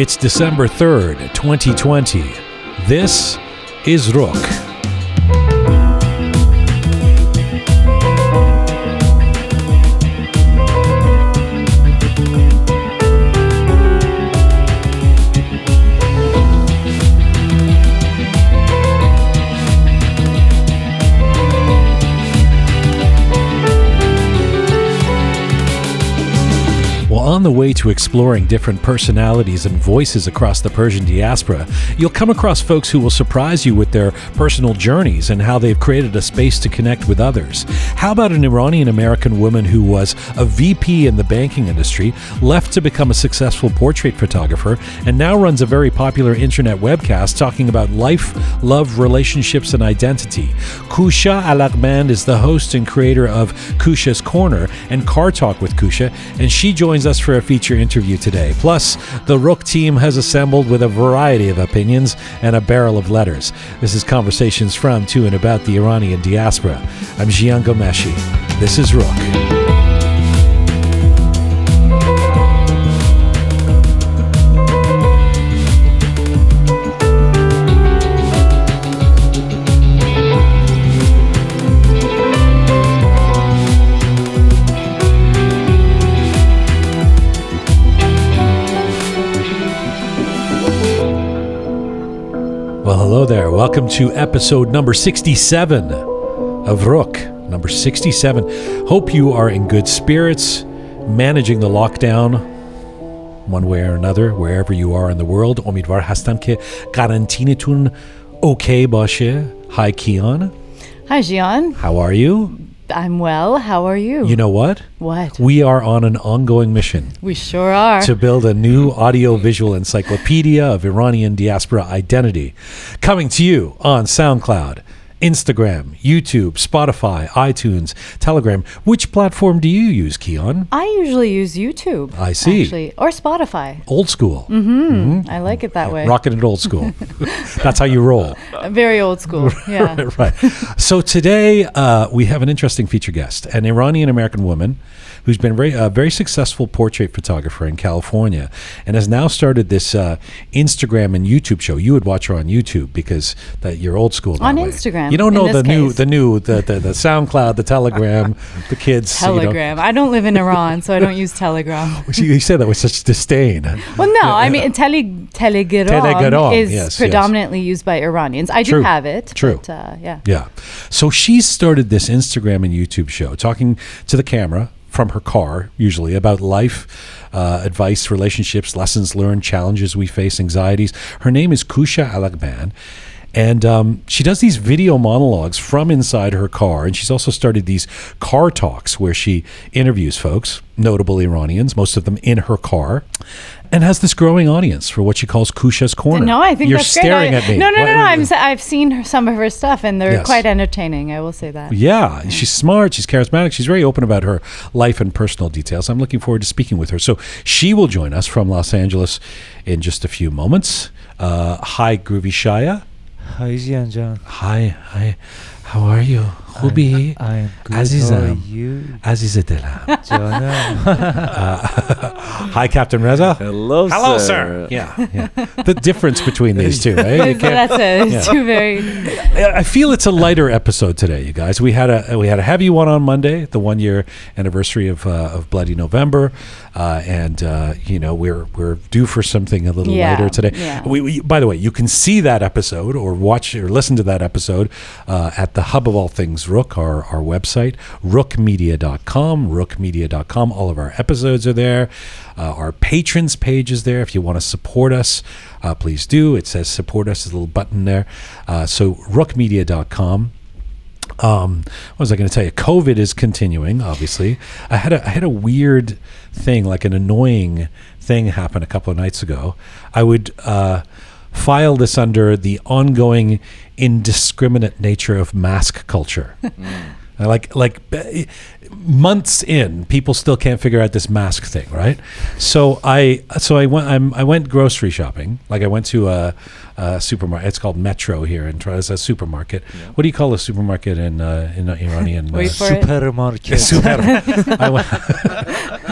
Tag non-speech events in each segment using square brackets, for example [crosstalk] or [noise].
It's December 3rd, 2020. This is Rook. on the way to exploring different personalities and voices across the Persian diaspora, you'll come across folks who will surprise you with their personal journeys and how they've created a space to connect with others. How about an Iranian American woman who was a VP in the banking industry, left to become a successful portrait photographer, and now runs a very popular internet webcast talking about life, love, relationships, and identity? Kusha Alaghband is the host and creator of Kusha's Corner and Car Talk with Kusha, and she joins us for a feature interview today. Plus, the Rook team has assembled with a variety of opinions and a barrel of letters. This is Conversations from, to, and about the Iranian diaspora. I'm Jian Ghomeshi. This is Rook. Well, hello there. Welcome to episode number 67 of Rook, number 67. Hope you are in good spirits, managing the lockdown one way or another, wherever you are in the world. Omidvar hastam ke okay bashe. Hi, Kian. Hi, Jian. How are you? I'm well. How are you? You know what? What? We are on an ongoing mission. We sure are. To build a new audio-visual encyclopedia of Iranian diaspora identity, coming to you on SoundCloud Instagram, YouTube, Spotify, iTunes, Telegram. Which platform do you use, Keon? I usually use YouTube. I see. Actually, or Spotify. Old school. Mm-hmm. mm-hmm. I like it that way. Rocking it old school. [laughs] That's how you roll. [laughs] Very old school. [laughs] Yeah. right. So today uh, we have an interesting feature guest, an Iranian American woman who's been very a very successful portrait photographer in California, and has now started this uh, Instagram and YouTube show. You would watch her on YouTube because that you're old school. on way. Instagram, you don't know the new, the new, the the, the SoundCloud, the Telegram, [laughs] the kids. Telegram. You know. I don't live in Iran, so I don't use Telegram. [laughs] you said that with such disdain. Well, no, I mean tele, Telegram, Telegram is yes, predominantly yes. used by Iranians. I do True. have it. True. But, uh, yeah. Yeah. So she started this Instagram and YouTube show, talking to the camera from her car, usually about life, uh, advice, relationships, lessons learned, challenges we face, anxieties. Her name is Kusha Alaghband. And um, she does these video monologues from inside her car. And she's also started these car talks where she interviews folks, notable Iranians, most of them in her car and has this growing audience for what she calls Kusha's Corner. No, I think you're staring great. at me. No, no, no, no. I'm, I've seen her, some of her stuff, and they're yes. quite entertaining. I will say that. Yeah, she's smart. She's charismatic. She's very open about her life and personal details. I'm looking forward to speaking with her. So she will join us from Los Angeles in just a few moments. Uh, hi, Groovy Shaya. Hi, Jian Hi, hi. How are you? خوبی؟ عزیزم عزیز دلم Hi Captain Reza Hello Hello sir, sir. Yeah, yeah The difference between these two right? That's it it's yeah. two very I feel it's a lighter episode today you guys we had a we had a heavy one on Monday the one year anniversary of uh, of Bloody November uh, and uh, you know we're we're due for something a little yeah, lighter today yeah. we, we, by the way you can see that episode or watch or listen to that episode uh, at the hub of all things Rook, our, our website, rookmedia.com, rookmedia.com. All of our episodes are there. Uh, our patrons page is there. If you want to support us, uh, please do. It says support us, there's a little button there. Uh, so rookmedia.com. Um, what was I going to tell you? COVID is continuing. Obviously, I had a I had a weird thing, like an annoying thing, happen a couple of nights ago. I would uh, file this under the ongoing indiscriminate nature of mask culture. [laughs] Mm. Like like months in, people still can't figure out this mask thing, right? So I so I went I'm, i went grocery shopping. Like I went to a, a supermarket. It's called Metro here in Toronto. It's a supermarket. Yeah. What do you call a supermarket in uh, in Iranian? Wait uh, for supermarket. Super. [laughs] I went [laughs]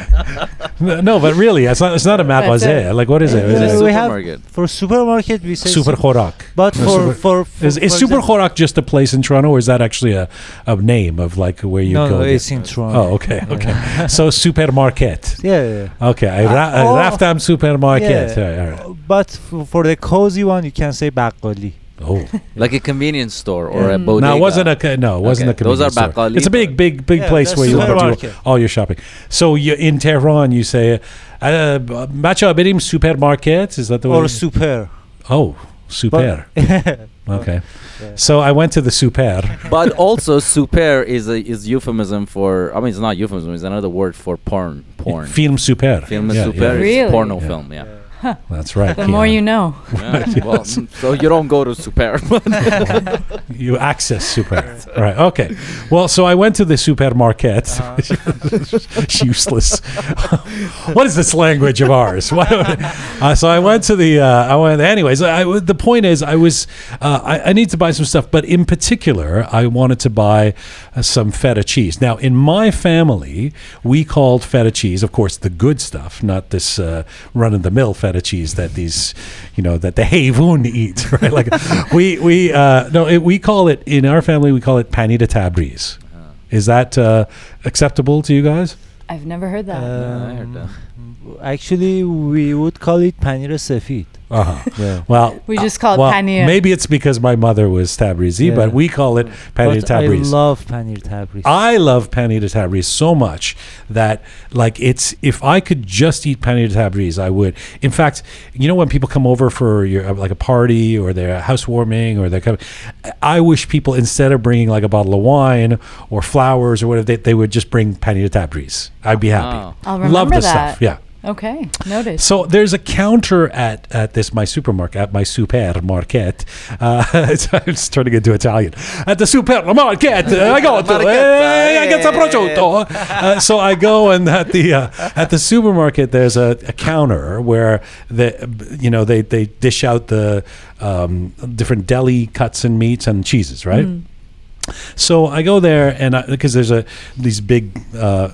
no, but really, it's not. It's not a magasin. Like, what is it? Is it we have for supermarket we say super chorak. But for for, for, for is, is super chorak just a place in Toronto, or is that actually a, a name of like where you no, go? No, it's in Toronto. Oh, okay, okay. [laughs] so supermarket. Yeah, yeah. Okay, I ra- uh, oh, raftam supermarket. Yeah, yeah, right. But for the cozy one, you can say bakkali. Oh, [laughs] like a convenience store or a bodega. No, it wasn't a no, it wasn't okay. a convenience Those are store. It's a big, big, big yeah, place where you want to do all your shopping. So you in Tehran, you say, uh, "Bacha berim supermarket." Is that the word or way? super? Oh, super. [laughs] okay. Yeah. So I went to the super. But also, super is a is euphemism for. I mean, it's not euphemism. It's another word for porn. Porn. Film super. Film yeah, super. Yeah. Really? Porno film. Yeah. Huh. [laughs] That's right. The more you know. [laughs] Yeah, well, [laughs] so you don't go to Super. you access Super. Right. Okay. Well, so I went to the supermarket. Uh-huh. Useless. what is this language of ours? Uh, so I went to the. Uh, I went. Anyways, I, the point is, I was. Uh, I, I, need to buy some stuff, but in particular, I wanted to buy uh, some feta cheese. Now, in my family, we called feta cheese, of course, the good stuff, not this uh, run of the mill feta feta cheese that these, you know, that the [laughs] Havun eats, [laughs] right? Like we we uh, no, it, we call it in our family we call it panita de Tabriz. Uh-huh. Is that uh, acceptable to you guys? I've never heard that. Um, heard that. Actually, we would call it panir sefit. Uh-huh. Yeah. Well, we just call it well, panir. Maybe it's because my mother was Tabrizi, yeah. but we call it panir Tabriz. I love panir Tabriz. I love panir Tabriz so much that like it's if I could just eat panir Tabriz, I would. In fact, you know when people come over for your like a party or their housewarming or they're coming, I wish people instead of bringing like a bottle of wine or flowers or whatever, they, they would just bring panir Tabriz. I'd be happy. Oh. I'll remember love the that. stuff. Yeah. Okay, noted. So there's a counter at, at this my supermarket at my supermarket. Uh, [laughs] it's, turning into Italian. At the supermarket, [laughs] I go to. Hey, I get some prosciutto. [laughs] Uh, so I go and at the uh, at the supermarket there's a, a, counter where the you know they they dish out the um, different deli cuts and meats and cheeses, right? Mm. So I go there, and because there's a these big uh,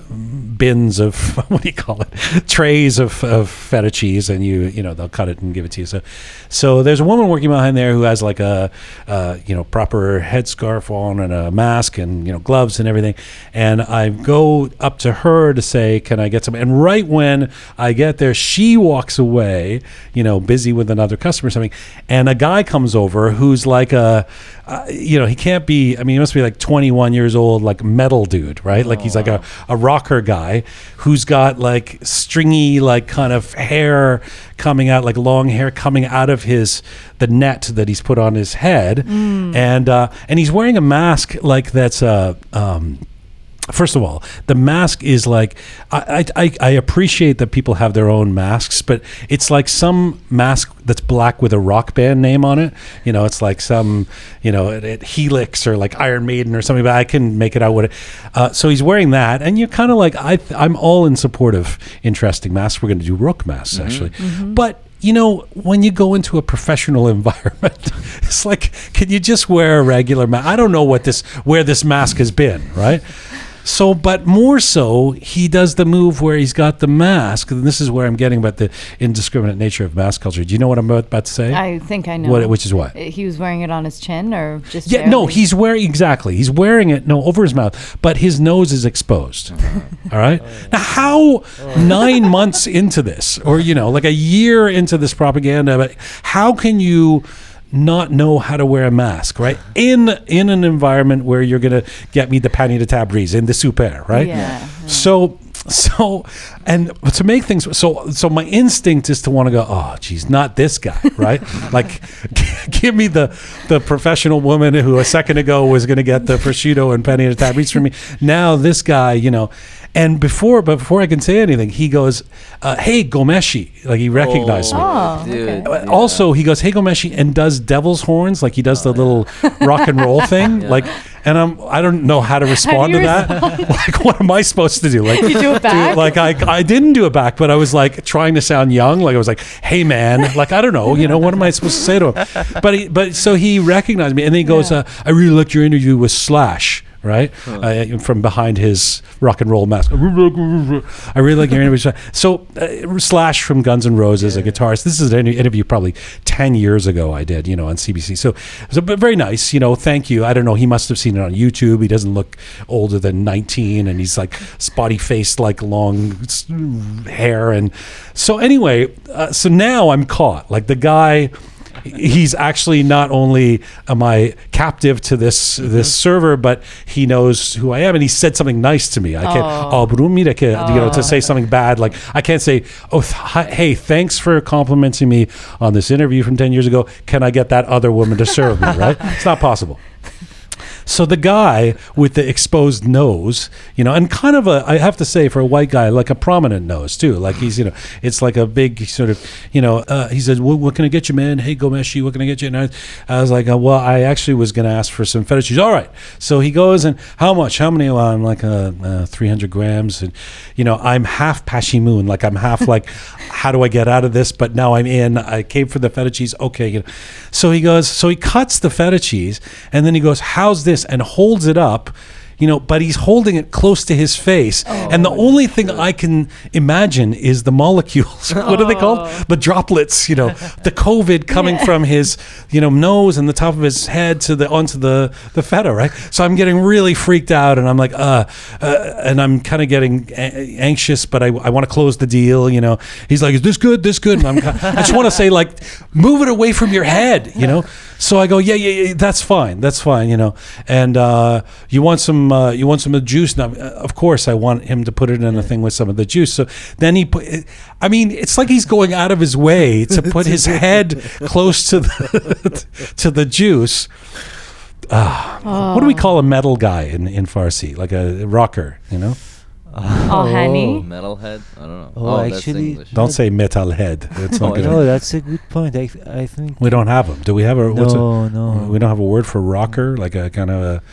bins of [laughs] what do you call it, trays of, of feta cheese, and you you know they'll cut it and give it to you. So, so there's a woman working behind there who has like a uh, you know proper headscarf on and a mask and you know gloves and everything. And I go up to her to say, "Can I get some?" And right when I get there, she walks away, you know, busy with another customer or something, and a guy comes over who's like a uh, you know, he can't be. I mean, must be like 21 years old, like metal dude, right? Like he's like a, a rocker guy who's got like stringy, like kind of hair coming out, like long hair coming out of his the net that he's put on his head, mm. and uh, and he's wearing a mask like that's a. Uh, um, First of all, the mask is like I, I I appreciate that people have their own masks, but it's like some mask that's black with a rock band name on it. You know, it's like some you know it, it Helix or like Iron Maiden or something. But I can make it out what it. Uh, so he's wearing that, and you're kind of like I I'm all in support of interesting masks. We're going to do rook masks mm-hmm. actually, mm-hmm. but you know, when you go into a professional [laughs] environment, it's like, can you just wear a regular mask? I don't know what this where this mask has been, right? So, but more so, he does the move where he's got the mask. And this is where I'm getting about the indiscriminate nature of mask culture. Do you know what I'm about to say? I think I know. What, which is what? Uh, he was wearing it on his chin or just. Yeah, barely? no, he's wearing, exactly. He's wearing it, no, over his mouth, but his nose is exposed. [laughs] All right. Now, how nine months into this, or, you know, like a year into this propaganda, how can you not know how to wear a mask, right? In in an environment where you're gonna get me the pani de Tabriz in the super, right? Yeah. So so and to make things so so my instinct is to want to go oh geez not this guy [laughs] right like [laughs] give me the the professional woman who a second ago was going to get the prosciutto and pani de Tabriz for me now this guy you know and before, but before I can say anything, he goes, uh, "Hey Ghomeshi!" Like he recognized oh, me. Oh, dude, okay. Also, he goes, "Hey Ghomeshi," and does devil's horns, like he does oh, the yeah. little rock and roll [laughs] thing, yeah. like. And I'm I don't know how to respond how to that. [laughs] like, what am I supposed to do? Like, you do it back? Do, like I I didn't do it back, but I was like trying to sound young. Like I was like, "Hey man," like I don't know, you know, what am I supposed to say to him? But he, but so he recognized me, and then he goes, yeah. uh, "I really liked your interview with Slash." Right? Uh, from behind his rock and roll mask. I really like hearing him. So uh, Slash from Guns N' Roses, yeah. a guitarist. This is an interview probably ten years ago. I did, you know, on CBC. So, so but very nice. You know, thank you. I don't know. He must have seen it on YouTube. He doesn't look older than nineteen, and he's like spotty faced, like long hair, and so anyway. Uh, so now I'm caught. Like the guy he's actually not only am I captive to this mm-hmm. this server, but he knows who I am, and he said something nice to me. I can't, oh, oh you know, to say something bad. Like I can't say, oh, th- hey, thanks for complimenting me on this interview from ten years ago. Can I get that other woman to serve me? Right? It's not possible. So the guy with the exposed nose, you know, and kind of a, I have to say, for a white guy, like a prominent nose too. Like he's, you know, it's like a big sort of, you know, uh, he said, what, what, can I get you, man? Hey, Ghomeshi, what can I get you? And I, I was like, uh, well, I actually was going to ask for some feta cheese. All right. So he goes and how much? How many? Well, I'm like uh, uh 300 grams. And, you know, I'm half Pashimun. Like I'm half like, [laughs] how do I get out of this? But now I'm in. I came for the feta cheese. Okay. You know. So he goes, so he cuts the feta cheese and then he goes, how's this? This and holds it up you know, but he's holding it close to his face. Oh, and the only thing I can imagine is the molecules. [laughs] what are they called? Oh. The droplets, you know, the COVID coming yeah. from his, you know, nose and the top of his head to the onto the the feta, right? So I'm getting really freaked out and I'm like, uh, uh and I'm kind of getting a- anxious, but I, I want to close the deal, you know. He's like, is this good? This good? And I'm I just want to say like, move it away from your head, you know. So I go, yeah, yeah, yeah, that's fine, that's fine, you know. And uh, you want some, uh, you want some of the juice? Now, of course, I want him to put it in a thing with some of the juice. So then he put. I mean, it's like he's going out of his way to [laughs] put his head [laughs] close to the [laughs] to the juice. Uh, oh. What do we call a metal guy in in Farsi? Like a rocker, you know? [laughs] Oh, honey. Metalhead? I don't know. Oh, oh actually, don't say metalhead. It's not [laughs] good. no, that's a good point. I, I think we don't have them. Do we have a? What's no, a, no. We don't have a word for rocker, like a kind of a.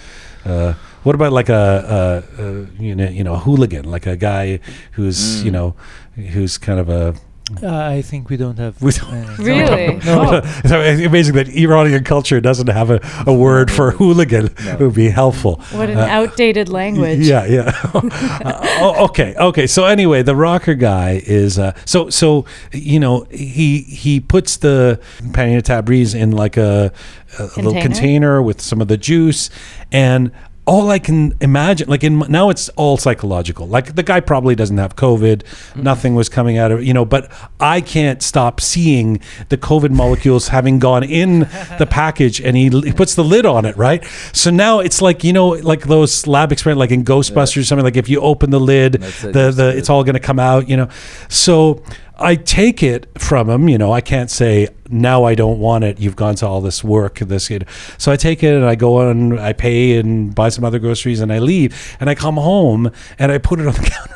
Uh, what about like a, a, a, you know you know a hooligan, like a guy who's mm. you know who's kind of a uh, I think we don't have. We don't, uh, [laughs] really? No. no. [laughs] so it's amazing that Iranian culture doesn't have a, a word for hooligan. No. It would be helpful. What an uh, outdated language. Yeah, yeah. [laughs] uh, okay, okay. So anyway, the rocker guy is uh, so so you know he he puts the paneer tabriz in like a, a little container with some of the juice and all I can imagine, like in now, it's all psychological. Like the guy probably doesn't have COVID, mm-hmm. nothing was coming out of you know, but I can't stop seeing the COVID molecules having gone in the [laughs] package, and he, he puts the lid on it, right? So now it's like you know, like those lab experiments, like in Ghostbusters, yeah. something like if you open the lid, it, the the it's all going to come out, you know. So I take it from him. You know, I can't say now I don't want it. You've gone to all this work. This, so I take it and I go on. I pay and buy some other groceries and I leave. And I come home and I put it on the [laughs] counter.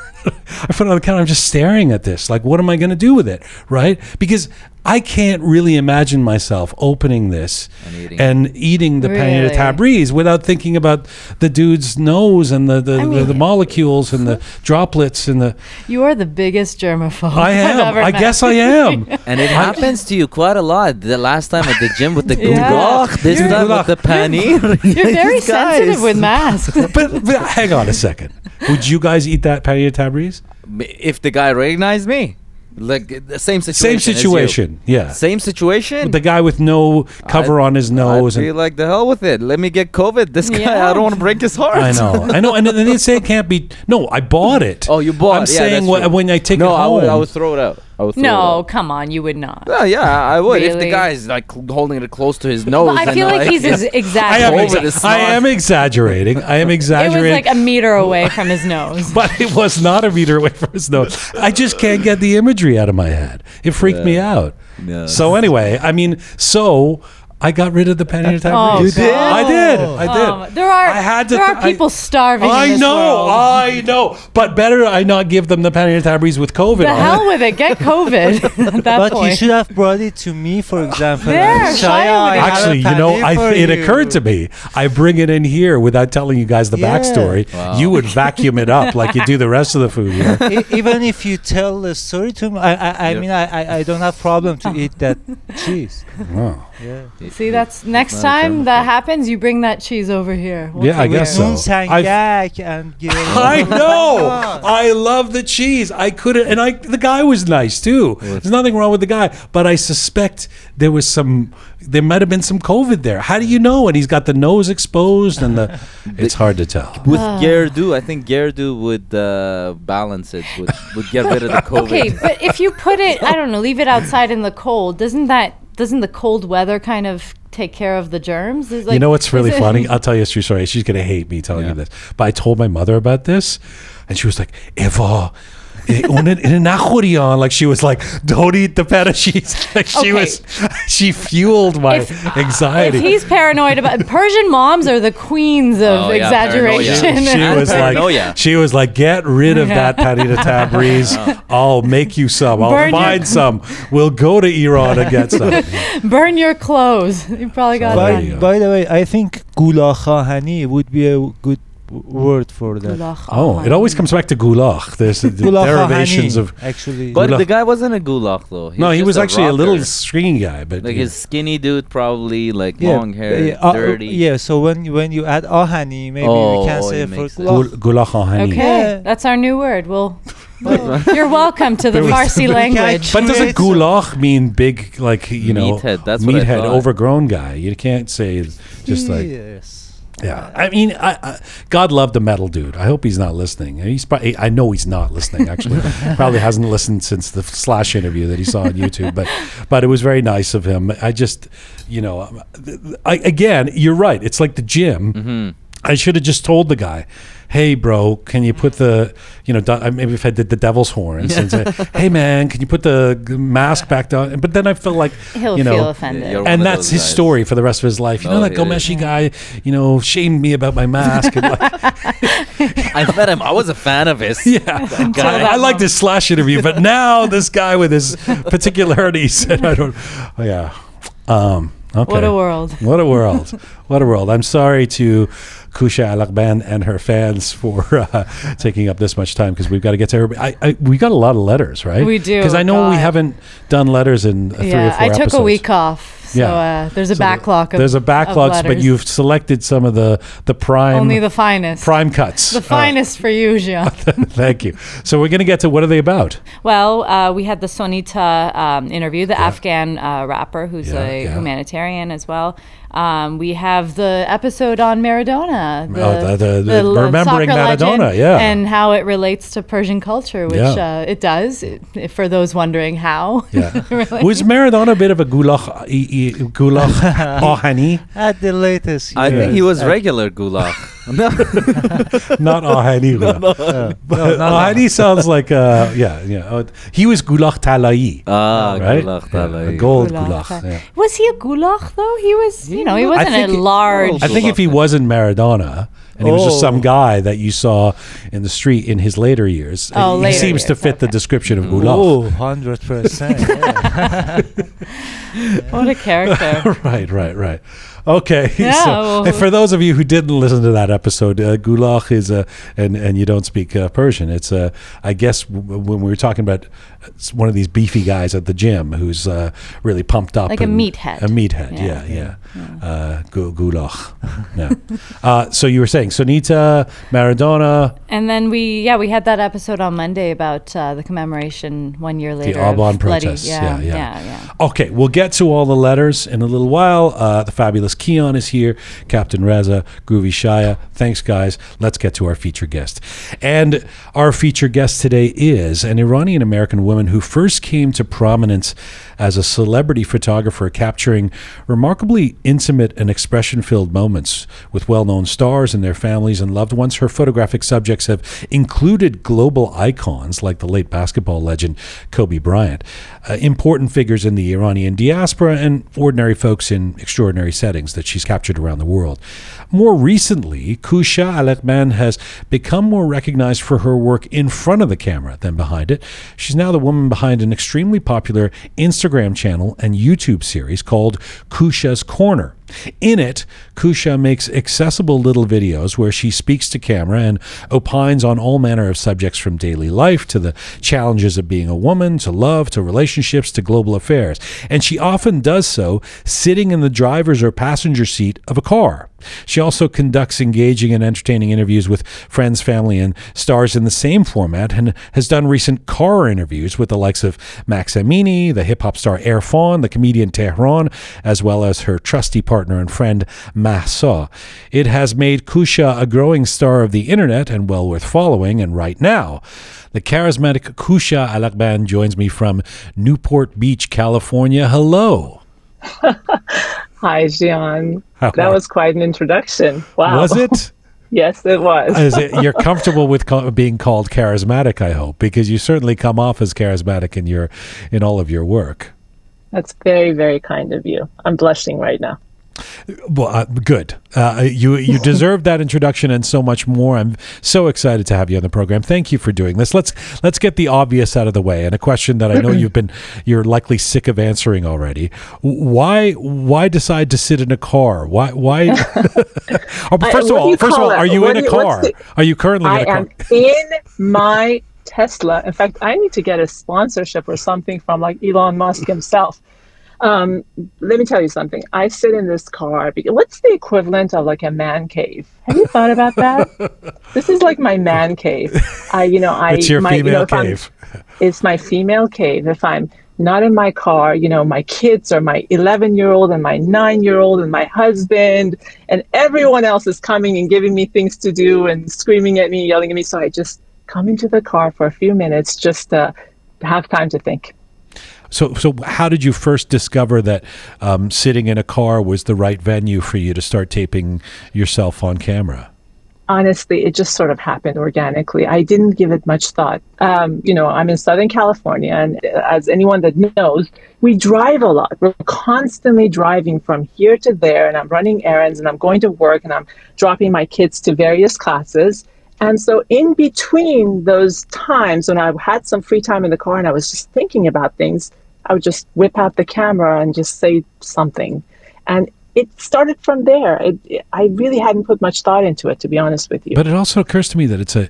I put it on the counter. I'm just staring at this. Like, what am I going to do with it? Right? Because I can't really imagine myself opening this and eating, and eating the really? paneer tabriz without thinking about the dude's nose and the the, mean, the, the, molecules and the [laughs] droplets and the. You are the biggest germaphobe. I am. I guess I am. [laughs] and it happens to you quite a lot. The last time at the gym with the [laughs] yeah. this you're, time with the paneer. You're, you're very sensitive with masks. but, but hang on a second. Would you guys eat that paneer tabriz? If the guy recognized me. Like the same situation. Same situation. Yeah. Same situation. the guy with no cover I, on his nose. I'd be like the hell with it. Let me get COVID. This guy, yeah. I don't want to break his heart. I know. I know. And then they say it can't be. No, I bought it. Oh, you bought. It. I'm yeah, saying when I take no, it home. I would, I would throw it out Oh, no, come on, you would not. Yeah, yeah, I would. If the guy's like holding it close to his nose, I feel like he's [laughs] I am, exaggerating. I am exaggerating. I am exaggerating. It was like a meter away from his nose. [laughs] but it was not a meter away from his nose. I just can't get the imagery out of my head. It freaked me out. No. So anyway, I mean, so I got rid of the paneer tabriz. Oh, you did? I did. I did. Um, there are. I had to. There are people I, starving. I know. World. I know. But better I not give them the paneer tabriz with COVID. The hell it. with it. Get COVID. [laughs] that but point. you should have brought it to me, for example. There, Shaya, Actually, you know, I, it occurred to me. I bring it in here without telling you guys the yeah. backstory. Wow. You would vacuum it up like you do the rest of the food here. even if you tell the story to me, I, I, I yep. mean, I, I don't have problem to eat that [laughs] cheese. Oh. Yeah. See, that's next time that happens, you bring that cheese over here. We'll yeah, I guess so. and [laughs] I know. I love the cheese. I couldn't, and I the guy was nice too. There's nothing wrong with the guy, but I suspect there was some. There might have been some COVID there. How do you know? And he's got the nose exposed, and the. [laughs] it's hard to tell. With uh. Gerdu, I think Gerdu would uh, balance it. Would, would get rid of the COVID. Okay, but if you put it, I don't know, leave it outside in the cold, doesn't that doesn't the cold weather kind of take care of the germs? Like, you know what's really funny? [laughs] I'll tell you a true story. She's gonna hate me telling yeah. you this, but I told my mother about this, and she was like, "Eva." In an accordion, like she was like, "Don't eat the feta cheese." [laughs] Like she okay. was, she fueled my if, anxiety. If he's paranoid about Persian moms are the queens of oh, yeah, exaggeration. She was like, she was like, "Get rid of [laughs] yeah. that panita tabriz. I'll make you some. I'll Burn find your- some. We'll go to Iran and get some." [laughs] Burn your clothes. You probably got by, that. By the way, I think gula khahani would be a good word for that. Oh, it always comes back to gulach. There's the derivations of actually. But the guy wasn't a gulach though. He no, he was actually a, a little stringy guy, but like his skinny dude, probably like yeah, long hair, yeah, uh, dirty. yeah. So when when you add ahani, maybe oh, we can say for gulach. Gulach ahani. Okay, yeah. that's our new word. We'll. [laughs] [laughs] You're welcome to the Farsi [laughs] language. But doesn't gulach mean big, like you know, meathead? That's meathead, overgrown guy. You can't say just like. Yes. Yeah, I mean, I, I, God love the metal dude. I hope he's not listening. He's probably, I know he's not listening. Actually, [laughs] probably hasn't listened since the Slash interview that he saw on YouTube. But, but it was very nice of him. I just, you know, I, again, you're right. It's like the gym. Mm-hmm. I should have just told the guy, hey, bro, can you put the, you know, maybe if I did the devil's horns and say, [laughs] hey, man, can you put the mask back down? But then I feel like, He'll you know, feel offended. Yeah, and that's his guys. story for the rest of his life. You oh, know, that Ghomeshi yeah. guy, you know, shamed me about my mask. And like, [laughs] I met him. I was a fan of his. [laughs] Yeah. So I liked his slash interview, but now this guy with his particularities, and I don't, oh, yeah. Um, Okay. [laughs] What a world. What a world. what a world. I'm sorry to Kusha Alaghband and her fans for uh, [laughs] taking up this much time because we've got to get to everybody. I, I, we got a lot of letters, right? We do. Because I know God. we haven't done letters in three yeah, or four I took episodes. a week off. So yeah. uh, there's a so backlog. Of, there's a backlog, but you've selected some of the the prime, only the finest, prime cuts, the finest for you, Jean. [laughs] Thank you. So we're going to get to what are they about? Well, uh, we had the Sonita um, interview, the yeah. Afghan uh, rapper who's yeah, a humanitarian as well. Um, we have the episode on Maradona, the, oh, the, the, the remembering Maradona, yeah, and how it relates to Persian culture, which yeah. uh, it does. It, for those wondering how, yeah. [laughs] really. was Maradona a bit of a gulach, gulach [laughs] ahani? At the latest, I think he was regular gulach. [laughs] not ahani. [laughs] no, no. Uh, but no, ahani sounds like uh, yeah, yeah. Uh, he was gulach talai. Ah, right? gulach talai. Yeah, gold gulach. Yeah. Was he a gulach though? He was. You know, he wasn't a large. I think if he wasn't Maradona, and he was just some oh. guy that you saw in the street in his later years. Oh, he later seems years, to fit okay. the description of Gulach. Oh, 100%. [laughs] what a character. right, right, right. Okay. [laughs] Yeah, so, for those of you who didn't listen to that episode, uh, gulach is a, and, and you don't speak uh, Persian. It's a, I guess w- when we were talking about uh, one of these beefy guys at the gym who's uh, really pumped up. Like a meathead. A meathead, yeah, yeah. yeah. yeah. Uh, gulach. yeah. [laughs] Uh, so you were saying Sonita, Maradona. And then we, yeah, we had that episode on Monday about uh, the commemoration one year later. The Aban protests. Yeah, yeah, yeah, yeah, Okay, we'll get to all the letters in a little while. the fabulous Keon is here, Captain Reza, Groovy Shaya. Thanks, guys. Let's get to our feature guest. And our feature guest today is an Iranian American woman who first came to prominence as a celebrity photographer, capturing remarkably intimate and expression filled moments with well known stars and their families and loved ones. Her photographic subjects have included global icons like the late basketball legend Kobe Bryant, uh, important figures in the Iranian diaspora, and ordinary folks in extraordinary settings that she's captured around the world. More recently, Kusha Alaghband has become more recognized for her work in front of the camera than behind it. She's now the woman behind an extremely popular Instagram channel and YouTube series called Kusha's Corner. In it, Kusha makes accessible little videos where she speaks to camera and opines on all manner of subjects from daily life to the challenges of being a woman, to love, to relationships, to global affairs. And she often does so sitting in the driver's or passenger seat of a car. She also conducts engaging and entertaining interviews with friends, family, and stars in the same format and has done recent car interviews with the likes of Max Amini, the hip hop star Irfan, the comedian Tehran, as well as her trusty partner and friend Mahsa. It has made Kusha a growing star of the internet and well worth following, and right now, the charismatic Kusha Alaghband joins me from Newport Beach, California. Hello. [laughs] Hi, Jian. that was quite an introduction. Wow. Was it? [laughs] yes, it was. it, you're comfortable with co- being called charismatic, I hope, because you certainly come off as charismatic in your in all of your work. That's very, very kind of you. I'm blushing right now. Well, uh, good. Uh, you you [laughs] deserve that introduction and so much more. I'm so excited to have you on the program. Thank you for doing this. Let's let's get the obvious out of the way and a question that I know [clears throat] you've been you're likely sick of answering already. Why why decide to sit in a car? Why why? [laughs] [laughs] oh, first of all, first of all, are you in a car? The, are you currently I in a car? am in my Tesla. In fact, I need to get a sponsorship or something from like Elon Musk himself. Um, let me tell you something. I sit in this car. What's the equivalent of like a man cave? Have you thought about that? [laughs] this is like my man cave. I, you know, I. It's your my, female you know, cave. it's my female cave. If I'm not in my car, you know, my kids are my 11 year old and my nine year old and my husband, and everyone else is coming and giving me things to do and screaming at me, yelling at me. So I just come into the car for a few minutes just to have time to think. So, so how did you first discover that um, sitting in a car was the right venue for you to start taping yourself on camera? honestly, it just sort of happened organically. I didn't give it much thought. Um, you know, I'm in Southern California, and as anyone that knows, we drive a lot. We're constantly driving from here to there, and I'm running errands, and I'm going to work, and I'm dropping my kids to various classes. And so, in between those times when I had some free time in the car and I was just thinking about things, I would just whip out the camera and just say something. And it started from there. It, it, I really hadn't put much thought into it, to be honest with you. But it also occurs to me that it's a,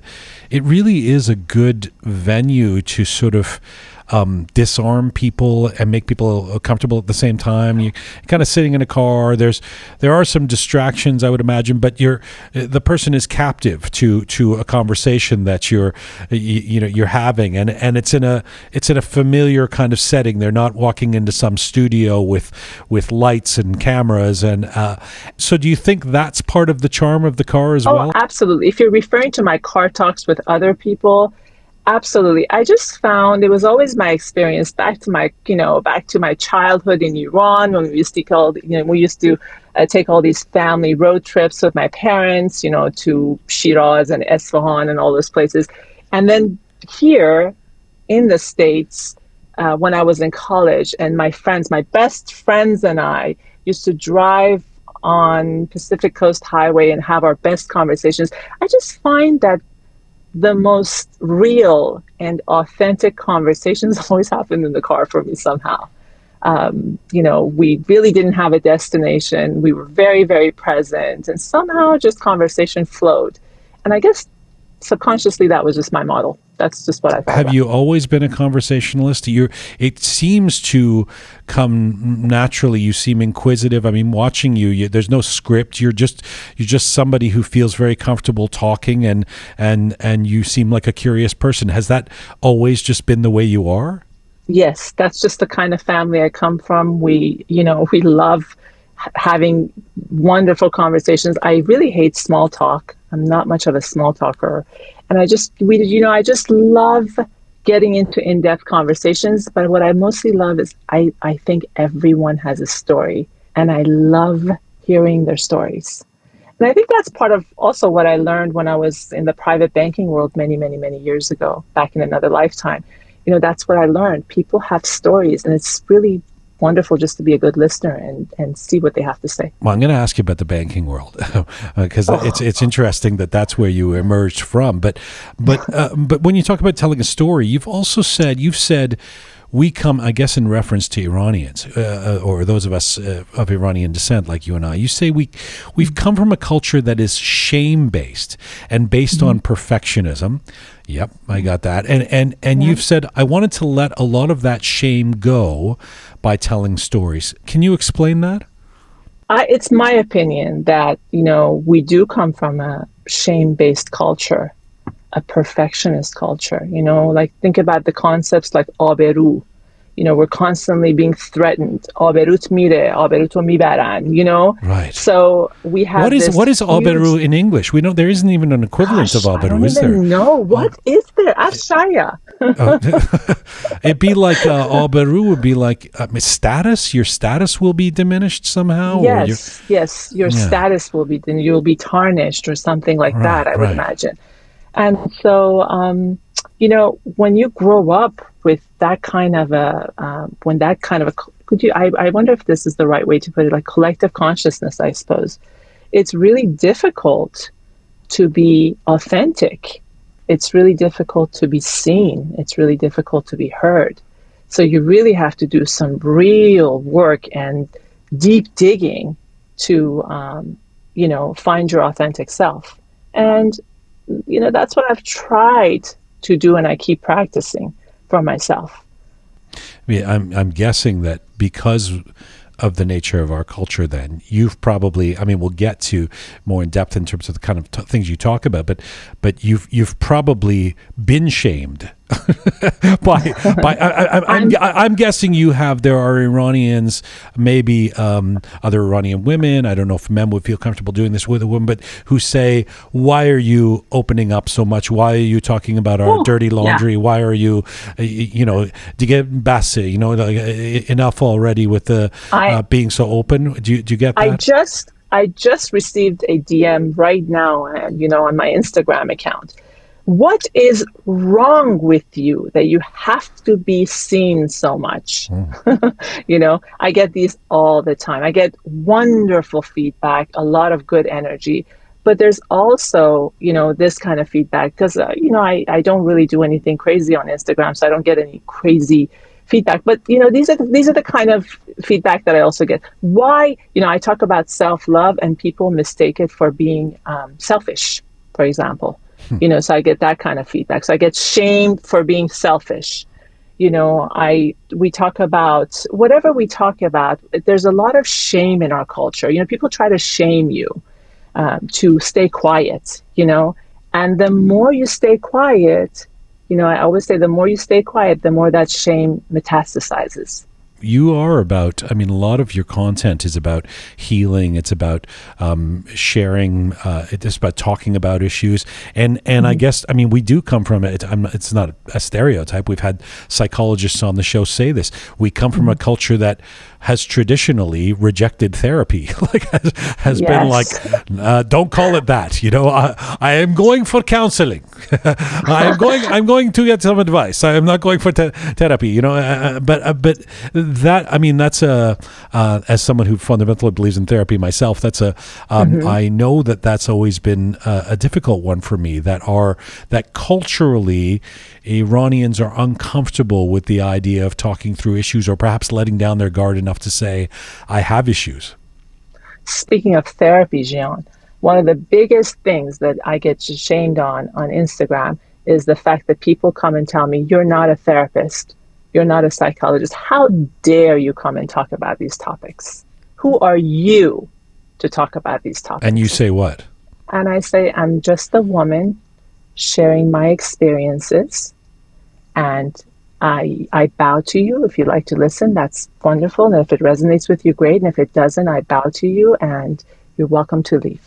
it really is a good venue to sort of um, disarm people and make people comfortable at the same time. You kind of sitting in a car. There's there are some distractions, I would imagine, but you're the person is captive to to a conversation that you're you, you know you're having, and and it's in a it's in a familiar kind of setting. They're not walking into some studio with with lights and cameras, and uh, so do you think that's part of the charm of the car as oh, well? Absolutely. If you're referring to my car talks with other people Absolutely. I just found it was always my experience back to my, you know, back to my childhood in Iran when we used to call, you know, we used to uh, take all these family road trips with my parents, you know, to Shiraz and Esfahan and all those places. And then here in the States, uh, when I was in college and my friends, my best friends and I used to drive on Pacific Coast Highway and have our best conversations. I just find that the most real and authentic conversations [laughs] always happened in the car for me somehow. Um, you know, we really didn't have a destination. We were very, very present, and somehow just conversation flowed. And I guess subconsciously that was just my model that's just what I thought. Have about. you always been a conversationalist? You, it seems to come naturally. You seem inquisitive. I mean, watching you, you, there's no script. You're just you're just somebody who feels very comfortable talking, and and and you seem like a curious person. Has that always just been the way you are? Yes, that's just the kind of family I come from. We, you know, we love having wonderful conversations. I really hate small talk. I'm not much of a small talker. And I just, we, you know, I just love getting into in-depth conversations. But what I mostly love is I, I think everyone has a story and I love hearing their stories. And I think that's part of also what I learned when I was in the private banking world many, many, many years ago, back in another lifetime. You know, that's what I learned. People have stories, and it's really wonderful just to be a good listener and, and see what they have to say. Well, I'm going to ask you about the banking world because [laughs] uh, oh. it's it's interesting that that's where you emerged from. But but uh, but when you talk about telling a story, you've also said you've said we come, I guess, in reference to Iranians uh, uh, or those of us uh, of Iranian descent, like you and I. You say we we've come from a culture that is shame based and based mm-hmm. on perfectionism. Yep, I got that. And and and yeah. you've said I wanted to let a lot of that shame go by telling stories. Can you explain that? I, it's my opinion that you know we do come from a shame-based culture, a perfectionist culture. You know, like think about the concepts like aberu, you know, we're constantly being threatened. Aberut mire, aberuto mibaran, you know? Right. So we have What is what is aberu in English? We don't there isn't even an equivalent Gosh, of aberu, is there? No, what [laughs] oh. is there? Ashaya. oh. It'd be like uh, aberu would be like uh, status. Your status will be diminished somehow. Yes, yes. Your yeah. status will be then you'll be tarnished or something like right, that. I right. would imagine. And so, um, you know, when you grow up with that kind of a, uh, when that kind of a, could you, I, I wonder if this is the right way to put it, like collective consciousness, I suppose. It's really difficult to be authentic. It's really difficult to be seen. It's really difficult to be heard. So you really have to do some real work and deep digging to, um, you know, find your authentic self. And, you know, that's what I've tried to do, and I keep practicing for myself. I mean, I'm I'm guessing that because of the nature of our culture then you've probably i mean we'll get to more in depth in terms of the kind of t- things you talk about but but you've you've probably been shamed by by I, am I'm, I'm guessing you have there are Iranians maybe um, other Iranian women. I don't know if men would feel comfortable doing this with a woman but who say why are you opening up so much? Why are you talking about our dirty laundry? Yeah. why are you uh, you know to get basse you know like, enough already with the I, uh, being so open? Do you, do you get that? I just I just received a DM right now and you know on my Instagram account what is wrong with you that you have to be seen so much? Mm. [laughs] you know, I get these all the time. I get wonderful feedback, a lot of good energy. But there's also, you know, this kind of feedback because, uh, you know, I, I don't really do anything crazy on Instagram, so I don't get any crazy feedback. But you know, these are the, these are the kind of feedback that I also get. Why, you know, I talk about self love and people mistake it for being um, selfish, for example. Hmm. you know so i get that kind of feedback. So i get shamed for being selfish. You know i we talk about whatever we talk about there's a lot of shame in our culture. You know people try to shame you um, to stay quiet you know? And the more you stay quiet you know i always say the more you stay quiet the more that shame metastasizes you are about i mean a lot of your content is about healing. It's about um, sharing uh, it's about talking about issues. And and mm-hmm. i guess i mean we do come from it. It's not a stereotype. We've had psychologists on the show say this. We come from mm-hmm. a culture that has traditionally rejected therapy [laughs] like has, has yes. been like uh, don't call it that you know i, I am going for counseling [laughs] i am going i'm going to get some advice i am not going for te- therapy you know uh, uh but uh, but that I mean that's a uh, as someone who fundamentally believes in therapy myself. That's a um, mm-hmm. I know that that's always been a, a, difficult one for me. That are that culturally Iranians are uncomfortable with the idea of talking through issues or perhaps letting down their guard enough to say I have issues. Speaking of therapy, Jean, one of the biggest things that I get shamed on on Instagram is the fact that people come and tell me you're not a therapist you're not a psychologist. How dare you come and talk about these topics? Who are you to talk about these topics? And you say what? And I say, I'm just a woman sharing my experiences. And I, I bow to you. If you'd like to listen, that's wonderful. And if it resonates with you, great. And if it doesn't, I bow to you and you're welcome to leave.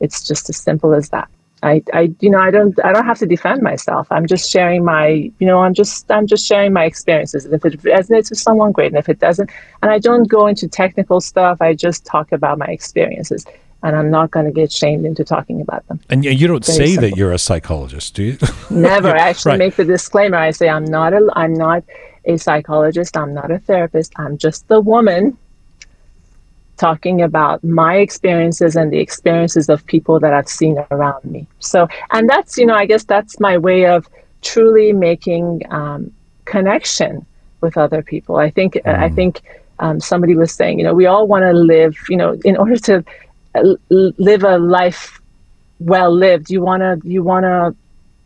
It's just as simple as that. I, I, you know, I don't, I don't have to defend myself. I'm just sharing my, you know, I'm just, I'm just sharing my experiences. And if it resonates with someone, great. And if it doesn't, and I don't go into technical stuff, I just talk about my experiences. And I'm not going to get shamed into talking about them. And you don't Very say simple. that you're a psychologist, do you? [laughs] Never. I actually right. make the disclaimer. I say I'm not a, I'm not a psychologist. I'm not a therapist. I'm just the woman talking about my experiences and the experiences of people that I've seen around me. So, and that's, you know, I guess that's my way of truly making um, connection with other people. I think mm. I think um, somebody was saying, you know, we all want to live, you know, in order to live a life well lived, you want to you want to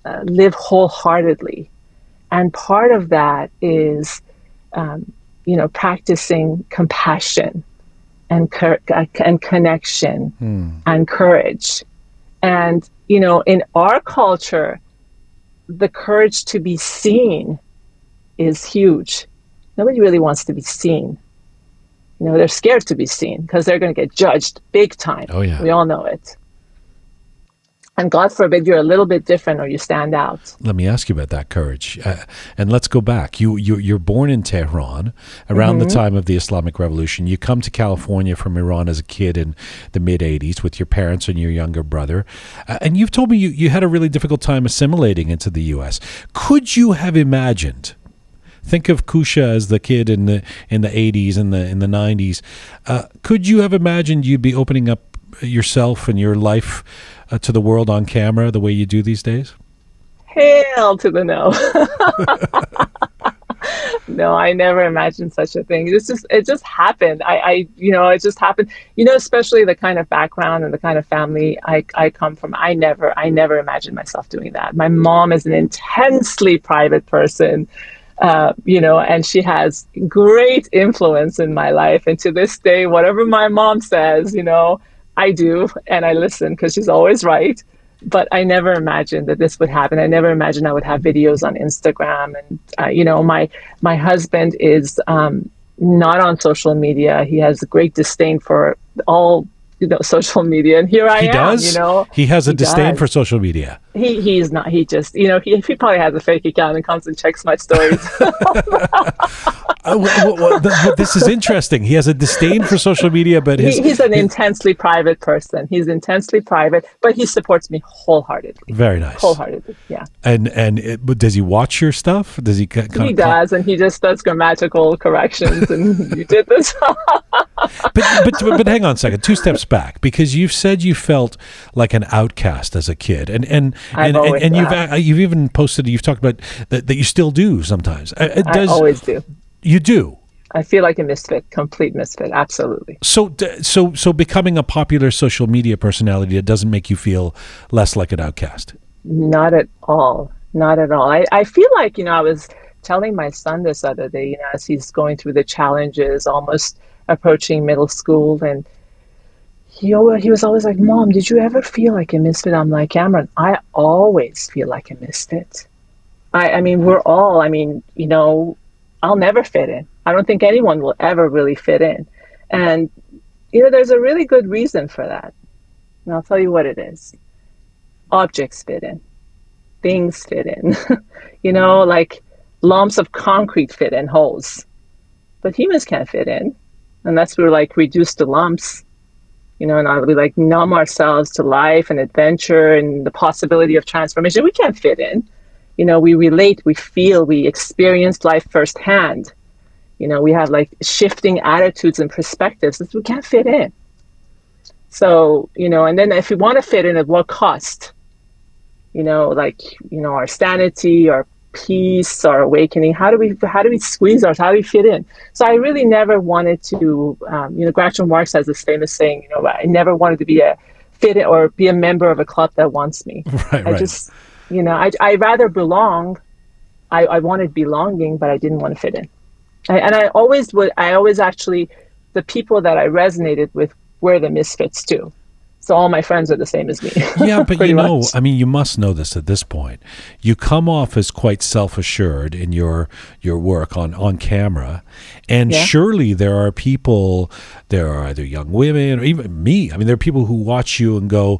uh, live wholeheartedly, and part of that is, um, you know, practicing compassion and uh, and connection mm. and courage, and you know, in our culture, the courage to be seen is huge. Nobody really wants to be seen. You know, they're scared to be seen because they're going to get judged big time. Oh, yeah. We all know it. And God forbid you're a little bit different or you stand out. Let me ask you about that courage, uh, and let's go back. You, you you're born in Tehran around mm-hmm. the time of the Islamic Revolution. You come to California from Iran as a kid in the mid '80s with your parents and your younger brother, uh, and you've told me you, you had a really difficult time assimilating into the U.S. Could you have imagined Think of Kusha as the kid in the in the 80s and the in the 90s. Uh, could you have imagined you'd be opening up yourself and your life uh, to the world on camera the way you do these days? Hell to the no. [laughs] no, I never imagined such a thing. It's just it just happened. I, I you know, it just happened. You know, especially the kind of background and the kind of family I, I come from. I never I never imagined myself doing that. My mom is an intensely private person. Uh, you know, and she has great influence in my life. And to this day, whatever my mom says, you know, I do and I listen because she's always right. But I never imagined that this would happen. I never imagined I would have videos on Instagram. And uh, you know, my my husband is um, not on social media. He has a great disdain for all you know social media and here i he am does? you know? He has a he disdain does. for social media. He he's not he just you know he, he probably has a fake account and comes and checks my stories. [laughs] Uh, well, well, well, this is interesting. He has a disdain for social media but his, he, he's an his, intensely private person. He's intensely private but he supports me wholeheartedly. Very nice. Wholeheartedly yeah. And and it, does he watch your stuff? Does he kind he does and he just does grammatical corrections and [laughs] you did this. [laughs] But, but but hang on a second. Two steps back because you've said you felt like an outcast as a kid, and and and, and, and you've uh, you've even posted you've talked about that, that you still do sometimes. Uh, it does, I always do. You do. I feel like a misfit, complete misfit, absolutely. So, so, so, becoming a popular social media personality, it doesn't make you feel less like an outcast. Not at all. Not at all. I, I feel like you know I was telling my son this other day, you know, as he's going through the challenges, almost approaching middle school, and he always, he was always like, "Mom, did you ever feel like a misfit?" I'm like, "Cameron, I always feel like a misfit. I, I mean, we're all. I mean, you know, I'll never fit in. I don't think anyone will ever really fit in, and you know, there's a really good reason for that. And I'll tell you what it is. Objects fit in, things fit in. [laughs] you know, like lumps of concrete fit in holes, but humans can't fit in unless we're like reduced to lumps you know, and we like numb ourselves to life and adventure and the possibility of transformation. We can't fit in. You know, we relate, we feel, we experience life firsthand. You know, we have like shifting attitudes and perspectives. That we can't fit in. So, you know, and then if we want to fit in, at what cost? You know, like, you know, our sanity, our peace or awakening? How do we how do we squeeze ourselves how do we fit in? So i really never wanted to um, you know groucho marx has this famous saying you know i never wanted to be a fit in, or be a member of a club that wants me. [laughs] Right, i right. just you know i i rather belong i i wanted belonging but i didn't want to fit in. I, and i always would i always actually the people that i resonated with were the misfits too so all my friends are the same as me. [laughs] yeah, but [laughs] you know, much. I mean, you must know this at this point. You come off as quite self-assured in your your work on on camera, and yeah. surely there are people, there are either young women or even me. I mean, there are people who watch you and go,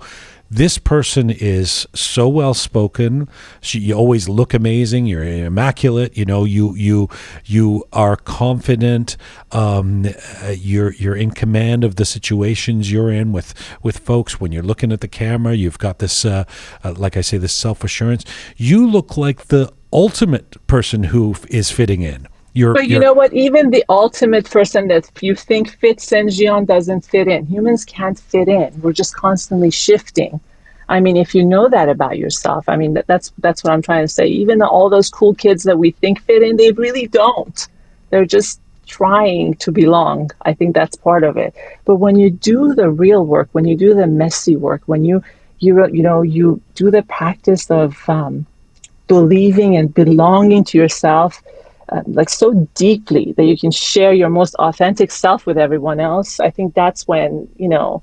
this person is so well spoken. You always look amazing. You're immaculate. You know, you you you are confident. Um, you're you're in command of the situations you're in with with folks. When you're looking at the camera, you've got this, uh, uh, like I say, this self assurance. You look like the ultimate person who is fitting in. You're, but you you're, know what? Even the ultimate person that you think fits in, Jian doesn't fit in. Humans can't fit in. We're just constantly shifting. I mean, if you know that about yourself, I mean, that, that's that's what I'm trying to say. Even all those cool kids that we think fit in, they really don't. They're just trying to belong. I think that's part of it. But when you do the real work, when you do the messy work, when you you you know you do the practice of um, believing and belonging to yourself, uh, like so deeply that you can share your most authentic self with everyone else. I think that's when you know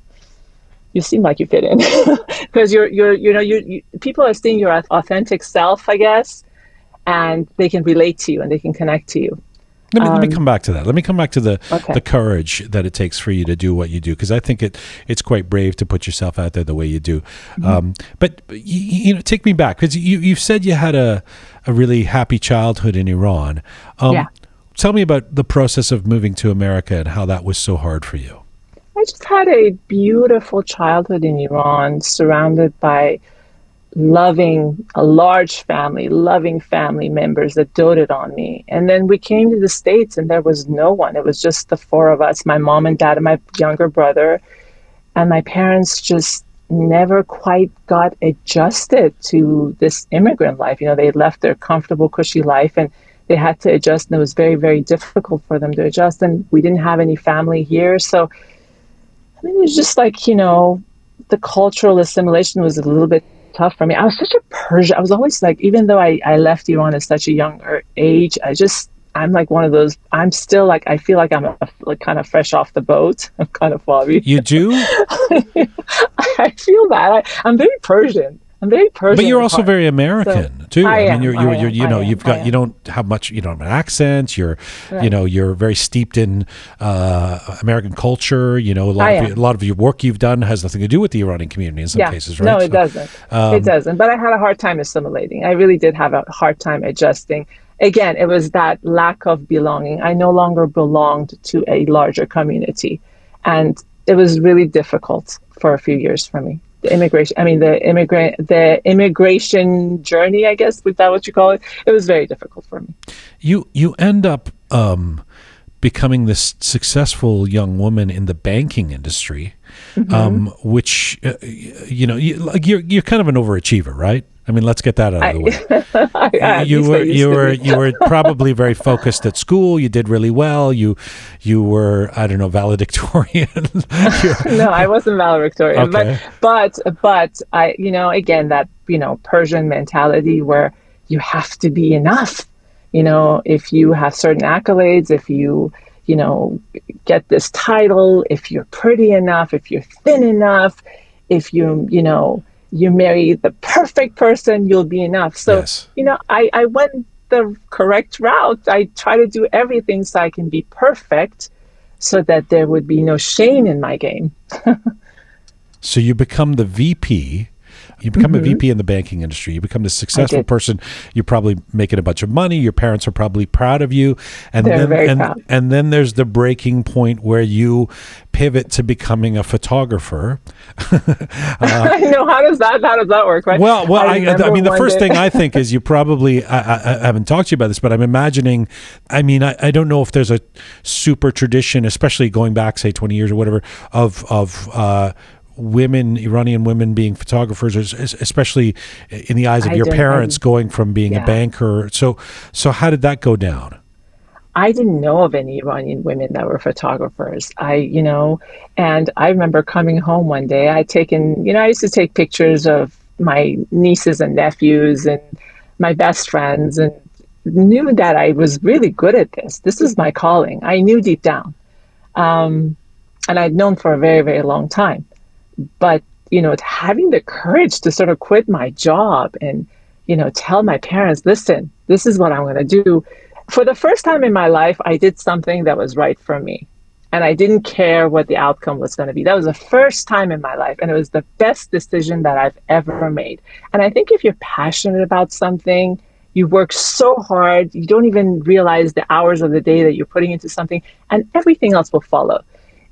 you seem like you fit in [laughs] because you're you're you know you, you people are seeing your authentic self, I guess, and they can relate to you and they can connect to you. Let me, um, let me come back to that. Let me come back to the okay. the courage that it takes for you to do what you do because I think it it's quite brave to put yourself out there the way you do. Mm-hmm. Um, but you, you, know, take me back because you you've said you had a a really happy childhood in Iran. Um, yeah. Tell me about the process of moving to America and how that was so hard for you. I just had a beautiful childhood in Iran, surrounded by loving, a large family, loving family members that doted on me. And then we came to the States and there was no one. It was just the four of us my mom and dad and my younger brother. And my parents just never quite got adjusted to this immigrant life. You know, they left their comfortable, cushy life and they had to adjust, and it was very, very difficult for them to adjust. And we didn't have any family here. So, I mean, it was just like, you know, the cultural assimilation was a little bit tough for me. I was such a Persian. I was always like, even though I, I left Iran at such a younger age, I just, I'm like one of those, I'm still like, I feel like I'm a, like kind of fresh off the boat. [laughs] I'm kind of foggy. You do? [laughs] I feel that. I, I'm very Persian. I'm very Persian. But you're also heart. very American so, too. I, I mean, you're, you're, you're you know, you've got, you don't have much, you don't have an accent. You're, right. you know, you're very steeped in uh, American culture. You know, a lot of a lot of your work you've done has nothing to do with the Iranian community in some yeah. cases, right? No, it so, doesn't. Um, it doesn't. But I had a hard time assimilating. I really did have a hard time adjusting. Again, it was that lack of belonging. I no longer belonged to a larger community, and it was really difficult for a few years for me the immigration i mean the immigrant the immigration journey i guess is that what you call it it was very difficult for me you you end up um, becoming this successful young woman in the banking industry mm-hmm. um, which uh, you know you, like you're you're kind of an overachiever right I mean, let's get that out of the way. [laughs] I, you were you were you [laughs] were probably very focused at school. You did really well. You you were I don't know valedictorian. [laughs] no, I wasn't valedictorian, okay. but but but I you know again that you know Persian mentality where you have to be enough. You know, if you have certain accolades, if you you know get this title, if you're pretty enough, if you're thin enough, if you you know you marry the perfect person, you'll be enough. So, yes. you know, I, I went the correct route. I try to do everything so I can be perfect so that there would be no shame in my game. [laughs] so you become the VP you become mm-hmm. a VP in the banking industry. You become the successful person. You're probably making a bunch of money. Your parents are probably proud of you. And They're then very and, proud. and then there's the breaking point where you pivot to becoming a photographer. [laughs] uh, [laughs] I know how does that how does that work? Right? Well, well, I, I, I mean, the first day. thing I think [laughs] is you probably I, I, haven't talked to you about this, but I'm imagining. I mean, I, I don't know if there's a super tradition, especially going back, say, 20 years or whatever, of of uh, women, Iranian women being photographers, especially in the eyes of I your parents, going from being yeah. a banker. So, so how did that go down? I didn't know of any Iranian women that were photographers. I, you know, and I remember coming home one day. I'd taken, you know, I used to take pictures of my nieces and nephews and my best friends, and knew that I was really good at this. This is my calling. I knew deep down, um, and I'd known for a very, very long time but you know having the courage to sort of quit my job and you know tell my parents listen this is what i'm going to do. For the first time in my life i did something that was right for me and i didn't care what the outcome was going to be. That was the first time in my life and it was the best decision that i've ever made. And i think if you're passionate about something you work so hard you don't even realize the hours of the day that you're putting into something and everything else will follow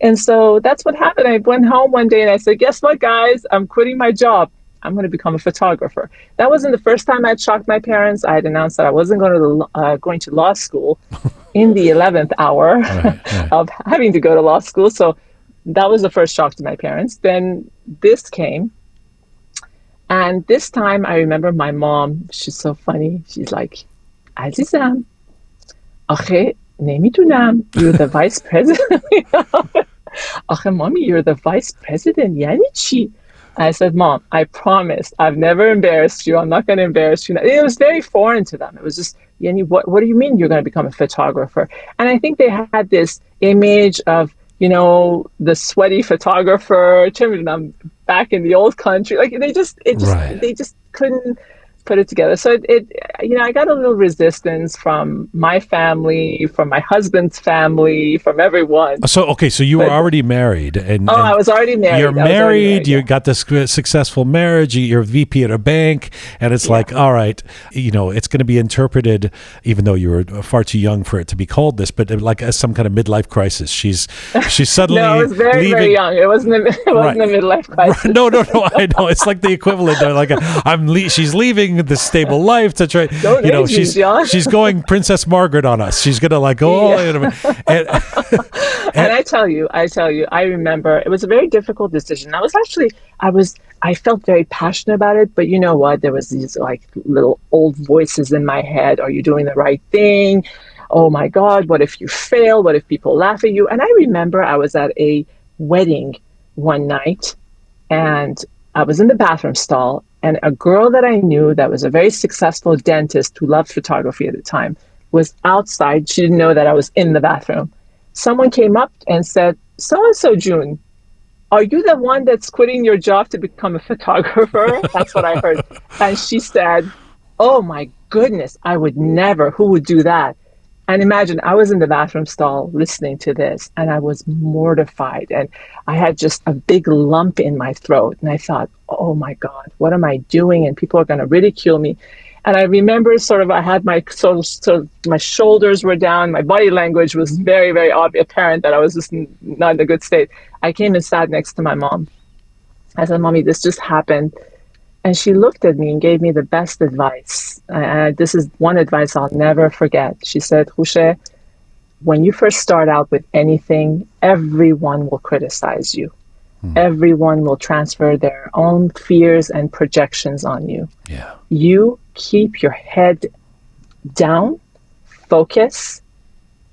and so that's what happened. I went home one day and I said, Guess what, guys? I'm quitting my job. I'm going to become a photographer. That wasn't the first time I'd shocked my parents. I had announced that I wasn't going to uh, going to law school [laughs] in the 11th hour right, right. [laughs] of having to go to law school. So that was the first shock to my parents. Then this came. And this time I remember my mom, she's so funny. She's like, Azizam, آخه نمیدونم you're the vice president [laughs] Ach, mommy, you're the vice president, Yanichi. I said, Mom, I promised I've never embarrassed you. I'm not going to embarrass you. It was very foreign to them. It was just, Yanni, what, what do you mean you're going to become a photographer? And I think they had this image of, you know, the sweaty photographer, I'm [laughs] back in the old country. Like they just, it just, right. they just couldn't put it together. So it, it, you know, I got a little resistance from my family, from my husband's family, from everyone. So okay, so you but, were already married, and oh, and I was already married. You're married. married you yeah. got this successful marriage. You're VP at a bank, and it's yeah. like, all right, you know, it's going to be interpreted, even though you were far too young for it to be called this, but like as some kind of midlife crisis. She's [laughs] she's suddenly no, it was very leaving. very young. It wasn't a, [laughs] it wasn't right. a midlife crisis. [laughs] no, no, no. I know it's like the equivalent. Of like a, I'm le- she's leaving living the stable [laughs] life to try. Don't you know, she's me, she's going Princess Margaret on us. She's gonna like oh, yeah. [laughs] and, and, and I tell you, I tell you, I remember it was a very difficult decision. I was actually, I was, I felt very passionate about it, but you know what? There was these like little old voices in my head. Are you doing the right thing? Oh my God! What if you fail? What if people laugh at you? And I remember I was at a wedding one night and I was in the bathroom stall and a girl that I knew that was a very successful dentist who loved photography at the time was outside. She didn't know that I was in the bathroom. Someone came up and said, So and so, June, are you the one that's quitting your job to become a [laughs] photographer? That's what I heard. and she said, Oh my goodness, I would never. Who would do that? And imagine I was in the bathroom stall listening to this and I was mortified and I had just a big lump in my throat. And I thought, oh my God, what am I doing? And people are going to ridicule me. And I remember sort of I had my sort of my shoulders were down, my body language was mm-hmm. very, very obvious, apparent that I was just not in a good state. I came and sat next to my mom. I said, Mommy, this just happened and she looked at me and gave me the best advice. Uh, this is one advice I'll never forget. She said, Hushe, when you first start out with anything, everyone will criticize you. Hmm. Everyone will transfer their own fears and projections on you. Yeah. You keep your head down, focus,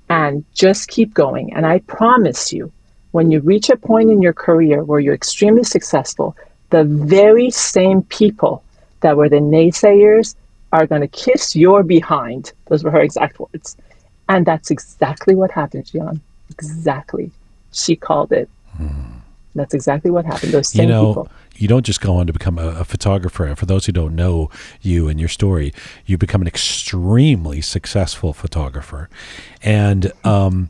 and just keep going. And I promise you, when you reach a point in your career where you're extremely successful, the very same people that were the naysayers are going to kiss your behind. Those were her exact words. And that's exactly what happened, Jian. Exactly. She called it. Hmm. That's exactly what happened. Those same you know, people. You don't just go on to become a, a, photographer. And for those who don't know you and your story, you become an extremely successful photographer. And um,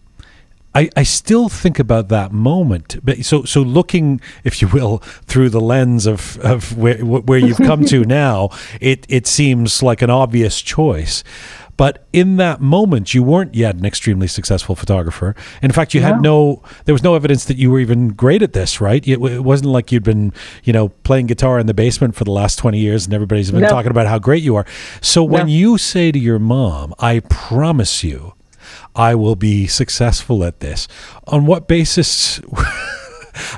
I, I still think about that moment. But so so looking, if you will, through the lens of, of where where you've come to [laughs] now, it it seems like an obvious choice. But in that moment, you weren't yet an extremely successful photographer. In fact, you had no, there was no evidence that you were even great at this, right? It, it, wasn't like you'd been, you know, playing guitar in the basement for the last 20 years and everybody's been no. talking about how great you are. So when you say to your mom, I promise you, I will be successful at this. On what basis? [laughs]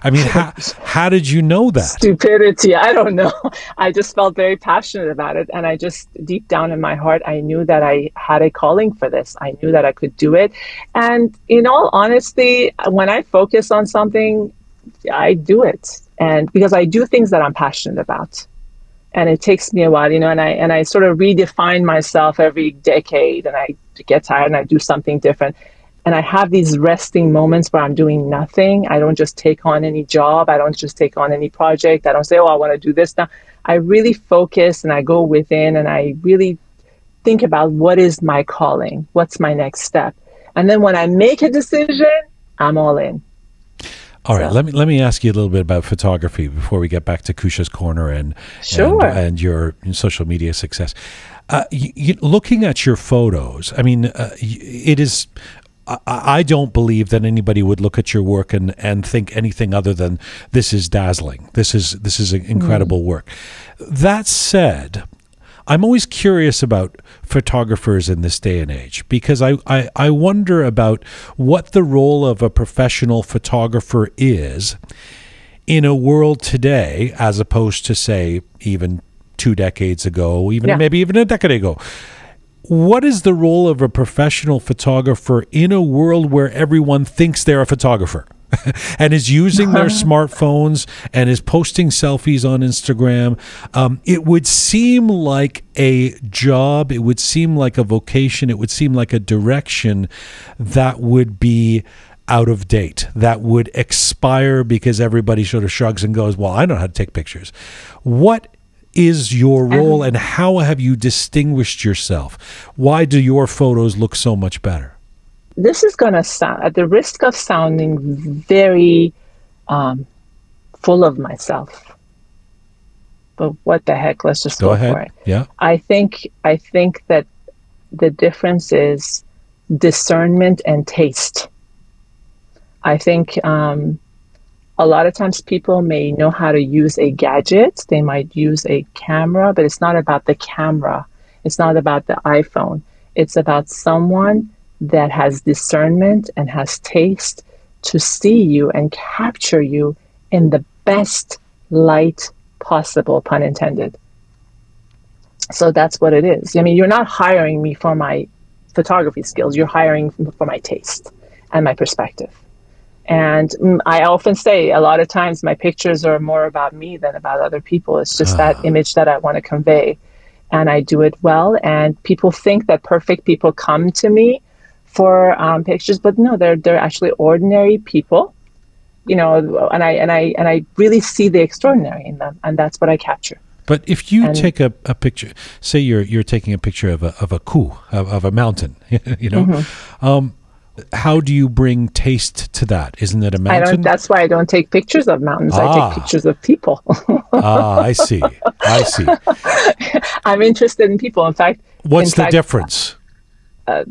I mean, how, how did you know that? Stupidity. I don't know. I just felt very passionate about it. And I just, deep down in my heart, I knew that I had a calling for this. I knew that I could do it. And in all honesty, when I focus on something, I do it. And because I do things that I'm passionate about and it takes me a while, you know, and I and I sort of redefine myself every decade, and I get tired and I do something different, and I have these resting moments where I'm doing nothing. I don't just take on any job. I don't just take on any project. I don't say, oh, I want to do this now. I really focus and I go within and I really think about what is my calling, what's my next step, and then when I make a decision, I'm all in. All right, so. let me let me ask you a little bit about photography before we get back to Kusha's corner and sure. and, and your social media success. Uh, you, you, looking at your photos, I mean, uh, it is. I, I don't believe that anybody would look at your work and, and think anything other than this is dazzling. This is this is incredible mm. work. That said, I'm always curious about photographers in this day and age because I, I, I, wonder about what the role of a professional photographer is in a world today as opposed to, say, even two decades ago, even yeah. maybe even a decade ago. what is the role of a professional photographer in a world where everyone thinks they're a photographer? [laughs] and is using their [laughs] smartphones and is posting selfies on Instagram. Um, it would seem like a job, it would seem like a vocation, it would seem like a direction that would be out of date, that would expire because everybody sort of shrugs and goes, Well, I know how to take pictures. What is your role and how have you distinguished yourself? Why do your photos look so much better? This is going to sound, at the risk of sounding very um, full of myself. But what the heck? Let's just go, go ahead. for it. Yeah. I think I think that the difference is discernment and taste. I think um, a lot of times people may know how to use a gadget, they might use a camera, but it's not about the camera. It's not about the iPhone. It's about someone that has discernment and has taste to see you and capture you in the best light possible, pun intended. So that's what it is. I mean, you're not hiring me for my photography skills, you're hiring for my taste and my perspective. And mm, I often say a lot of times my pictures are more about me than about other people. It's just that ah. image that I want to convey. And I do it well. And people think that perfect people come to me for um, pictures, but no, they're they're actually ordinary people, you know. And I and I and I really see the extraordinary in them, and that's what I capture. But if you and, take a, a picture, say you're you're taking a picture of a of a coup of, of a mountain, [laughs] you know, mm-hmm. um, how do you bring taste to that? Isn't it a mountain? that's why I don't take pictures of mountains. Ah. I take ah. pictures of people. [laughs] ah, I see. I see. [laughs] I'm interested in people. In fact, what's in the fact, difference? Uh,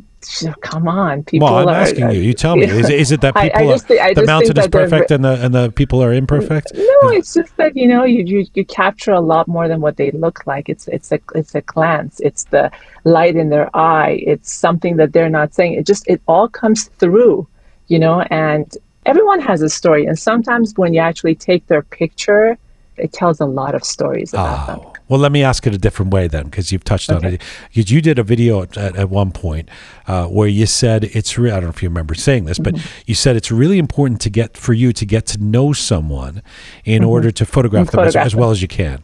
come on, people. Well, I'm are, asking you. You tell me. [laughs] Is, is it that people I, I think, are, the mountain is perfect and the and the people are imperfect? No, it's just that you know you, you you capture a lot more than what they look like. It's it's a it's a glance. It's the light in their eye. It's something that they're not saying. It just it all comes through, you know. And everyone has a story, and sometimes when you actually take their picture, it tells a lot of stories about oh. them. Well, let me ask it a different way then, because you've touched okay. on it. Because You, did a video at, at one point uh, where you said it's. Re- I don't know if you remember saying this, but mm-hmm. you said it's really important to get for you to get to know someone in mm-hmm. order to photograph them photograph as, as, well as you can.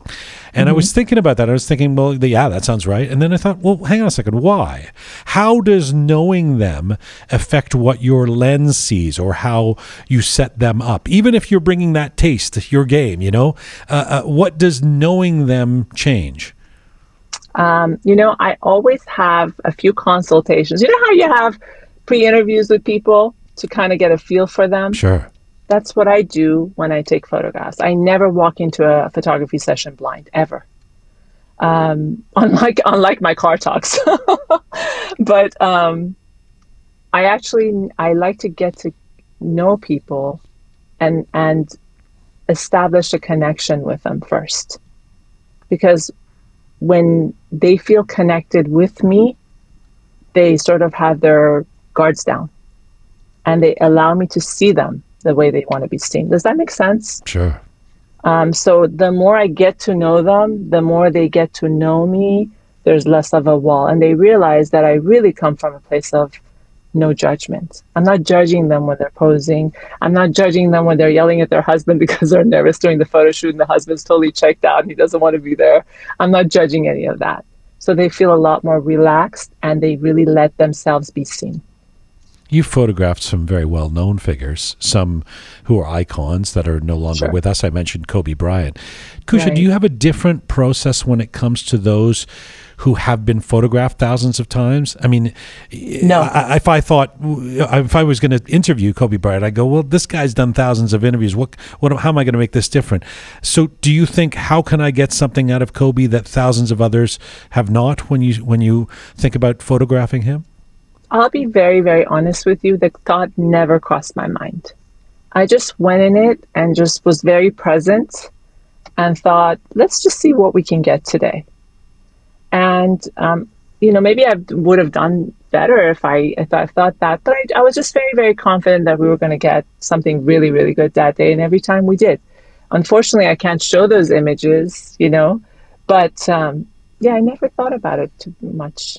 And mm-hmm. I was thinking about that. I was thinking, well, yeah, that sounds right. And then I thought, well, hang on a second. Why? How does knowing them affect what your lens sees or how you set them up? Even if you're bringing that taste to your game, you know, uh, uh, what does knowing them change? Um, you know, I always have a few consultations. You know how you have pre interviews with people to kind of get a feel for them? Sure. That's what I do when I take photographs. I never walk into a photography session blind, ever. Um, [laughs] unlike unlike my car talks, [laughs] but um, I actually I like to get to know people and and establish a connection with them first, because when they feel connected with me, they sort of have their guards down, and they allow me to see them the way they want to be seen. Does that make sense? Sure. Um, so the more I get to know them, the more they get to know me, there's less of a wall. And they realize that I really come from a place of no judgment. I'm not judging them when they're posing. I'm not judging them when they're yelling at their husband [laughs] because they're nervous during the photo shoot and the husband's totally checked out and he doesn't want to be there. I'm not judging any of that. So they feel a lot more relaxed and they really let themselves be seen you photographed some very well known figures, some who are icons that are no longer sure. with us. I mentioned Kobe Bryant. Kusha, right. do you have a different process when it comes to those who have been photographed thousands of times? I mean, no. I, if I thought, if I was going to interview Kobe Bryant, I go, well, this guy's done thousands of interviews. What, what, how am I going to make this different? So, do you think how can I get something out of Kobe that thousands of others have not? When you when you think about photographing him. I'll be very, very honest with you. The thought never crossed my mind. I just went in it and just was very present and thought, let's just see what we can get today. And, um, you know, maybe I would have done better if I, if I thought that, but I, I was just very, very confident that we were going to get something really, really good that day. And every time we did. Unfortunately, I can't show those images, you know, but um, yeah, I never thought about it too much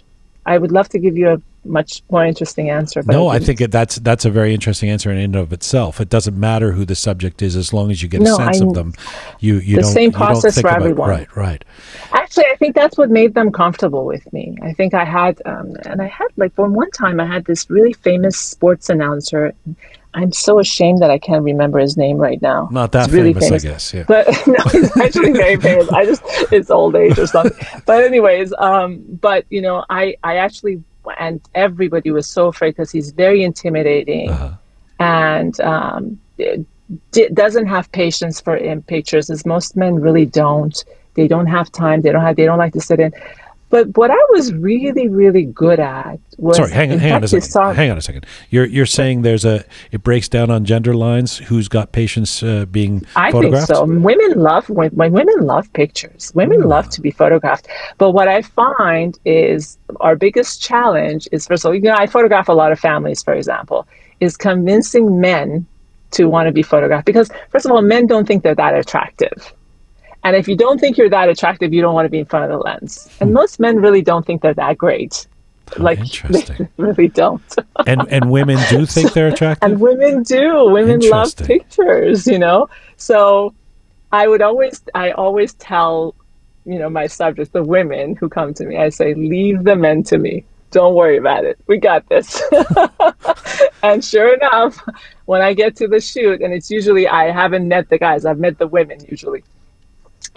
I would love to give you a much more interesting answer. no, I, I think that's that's a very interesting answer in and of itself. It doesn't matter who the subject is as long as you get no, a sense I, of them. You you the same process for about, everyone. Right, right. Actually, I think that's what made them comfortable with me. I think I had, um, and I had like for one time I had this really famous sports announcer. I'm so ashamed that I can't remember his name right now. Not that really famous, famous, I guess. Yeah. But [laughs] no, he's [laughs] actually very famous. I just it's old age or something. But anyways, um, but you know, I I actually and everybody was so afraid because he's very intimidating. Uh-huh. and um, d- doesn't have patience for in pictures as most men really don't. They don't have time they don't have they don't like to sit in but what I was really, really good at was sorry. Hang on, hang on a second. Saw, hang on a second. You're you're saying there's a it breaks down on gender lines. Who's got patience uh, being I think so. Women love when, when women love pictures. Women love to be photographed. But what I find is our biggest challenge is first of all, you know, I photograph a lot of families, for example, is convincing men to want to be photographed because first of all, men don't think they're that attractive and if you don't think you're that attractive, you don't want to be in front of the lens. And hmm. most men really don't think they're that great. Oh, like [laughs] interesting. [laughs] really don't. and and women do [laughs] think they're attractive. And women do. Women love pictures, you know. So I would always I always tell, you know, my subjects, the women who come to me, I say, leave the men to me. Don't worry about it. We got this. and sure enough, when I get to the shoot, and it's usually I haven't met the guys, I've met the women usually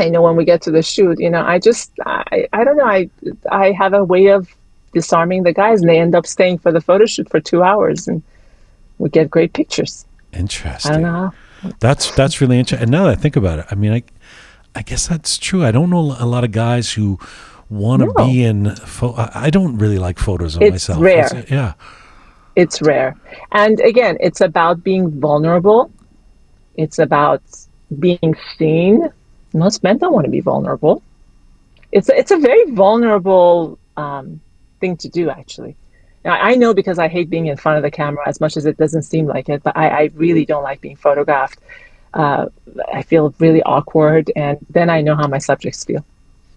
I know when we get to the shoot, you know, I just, I, I don't know, I, I have a way of disarming the guys, and they end up staying for the photo shoot for two hours, and we get great pictures. Interesting. I don't know. That's that's really interesting. And now that I think about it, I mean, I, I guess that's true. I don't know a lot of guys who want to no. be in. Fo- I don't really like photos of it's myself. Rare. It's, uh, yeah, it's rare. And again, it's about being vulnerable. It's about being seen most men don't want to be vulnerable. It's a, it's a very vulnerable um, thing to do, actually. Now, I know because I hate being in front of the camera as much as it doesn't seem like it, but I, I really don't like being photographed. Uh, I feel really awkward, and then I know how my subjects feel.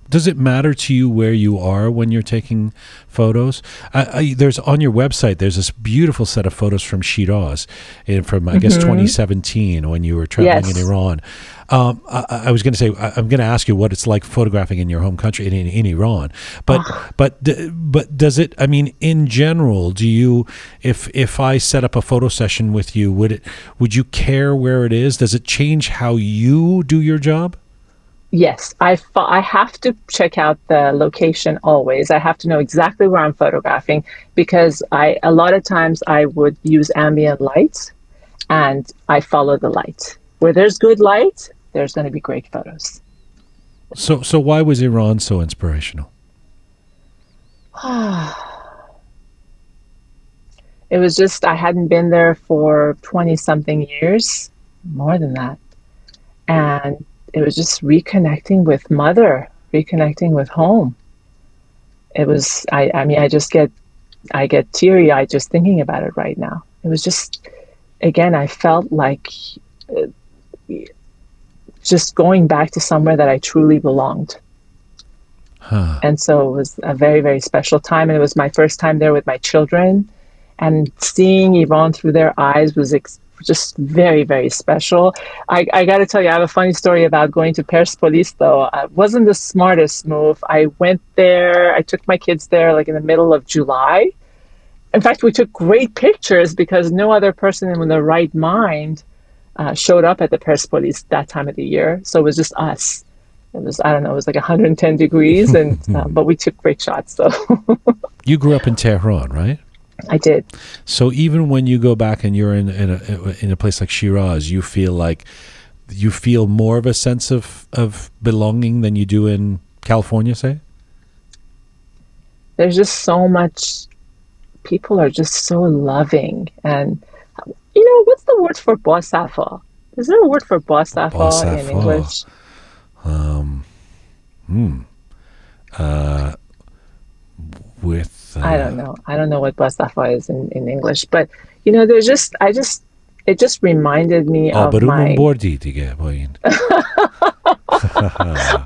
Does it matter to you where you are when you're taking photos? I, I, there's on your website. There's this beautiful set of photos from Shiraz, in, from I mm-hmm. guess 2017 when you were traveling yes. in Iran. Um, I, I, was going to say I, am going to ask you what it's like photographing in your home country in, in, in Iran, but oh. but but does it? I mean, in general, do you if if I set up a photo session with you, would it would you care where it is? Does it change how you do your job? Yes, I, I have to check out the location always. I have to know exactly where I'm photographing because I a lot of times I would use ambient light and I follow the light. Where there's good light, there's going to be great photos. So so why was Iran so inspirational? [sighs] it was just I hadn't been there for 20 something years, more than that. And it was just reconnecting with mother, reconnecting with home. It was I I mean I just get I get teary eyed just thinking about it right now. It was just again I felt like uh, just going back to somewhere that I truly belonged. Huh. And so it was a very, very special time. And it was my first time there with my children. And seeing Iran through their eyes was ex- just very, very special. I, I got to tell you, I have a funny story about going to Persepolis, though. It wasn't the smartest move. I went there, I took my kids there like in the middle of July. In fact, we took great pictures because no other person in the right mind uh, showed up at the Persepolis that time of the year. So it was just us. It was, I don't know, it was like 110 degrees, and [laughs] uh, but we took great shots. So [laughs] you grew up in Tehran, right? I did. So even when you go back and you're in in a, in a place like Shiraz, you feel like you feel more of a sense of of belonging than you do in California, say. There's just so much. People are just so loving, and you know the word for bosafa? Is there a word for bosafa in English? Um, hmm. Uh, with I don't know. I don't know what Bastafa is in, in English, but you know, there's just I just it just reminded me of my. دیگه با این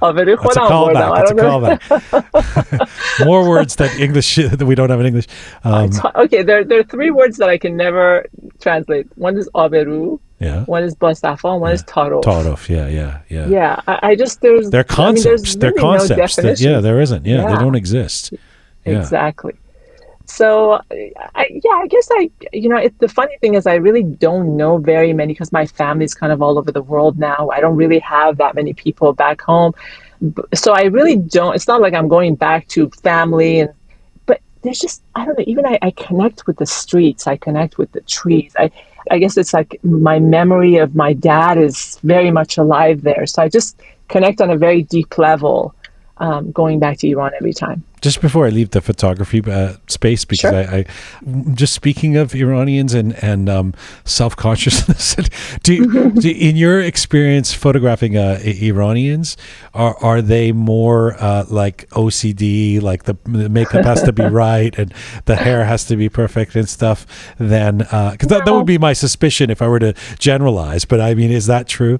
آبرو That's a خودم بردم callback. I It's a don't know. callback. [laughs] More words [laughs] that English that we don't have in English. Um, okay, there, there are three words that I can never translate. One is aberu, yeah. one is basafa, and one is taro. Tarof. Yeah, yeah, yeah. Yeah, I, I just there's They're I mean, there's concepts. They're really no concepts. that, yeah, definition. there isn't. Yeah, they Yeah. don't exist. Yeah. Exactly. So, I, yeah, I guess I, you know, it, the funny thing is, I really don't know very many because my family's kind of all over the world now. I don't really have that many people back home. So I really don't, it's not like I'm going back to family and, but there's just, I don't know, even I, I connect with the streets, I connect with the trees. I, I guess it's like my memory of my dad is very much alive there. So I just connect on a very deep level um, going back to Iran every time. Just before I leave the photography uh, space, because Sure. I, I, just speaking of Iranians and and um, self consciousness, [laughs] do, [laughs] do in your experience photographing uh, Iranians, are are they more uh, like OCD, like the, the makeup has to be [laughs] right and the hair has to be perfect and stuff? Than because that, that would be my suspicion if I were to generalize. But I mean, is that true?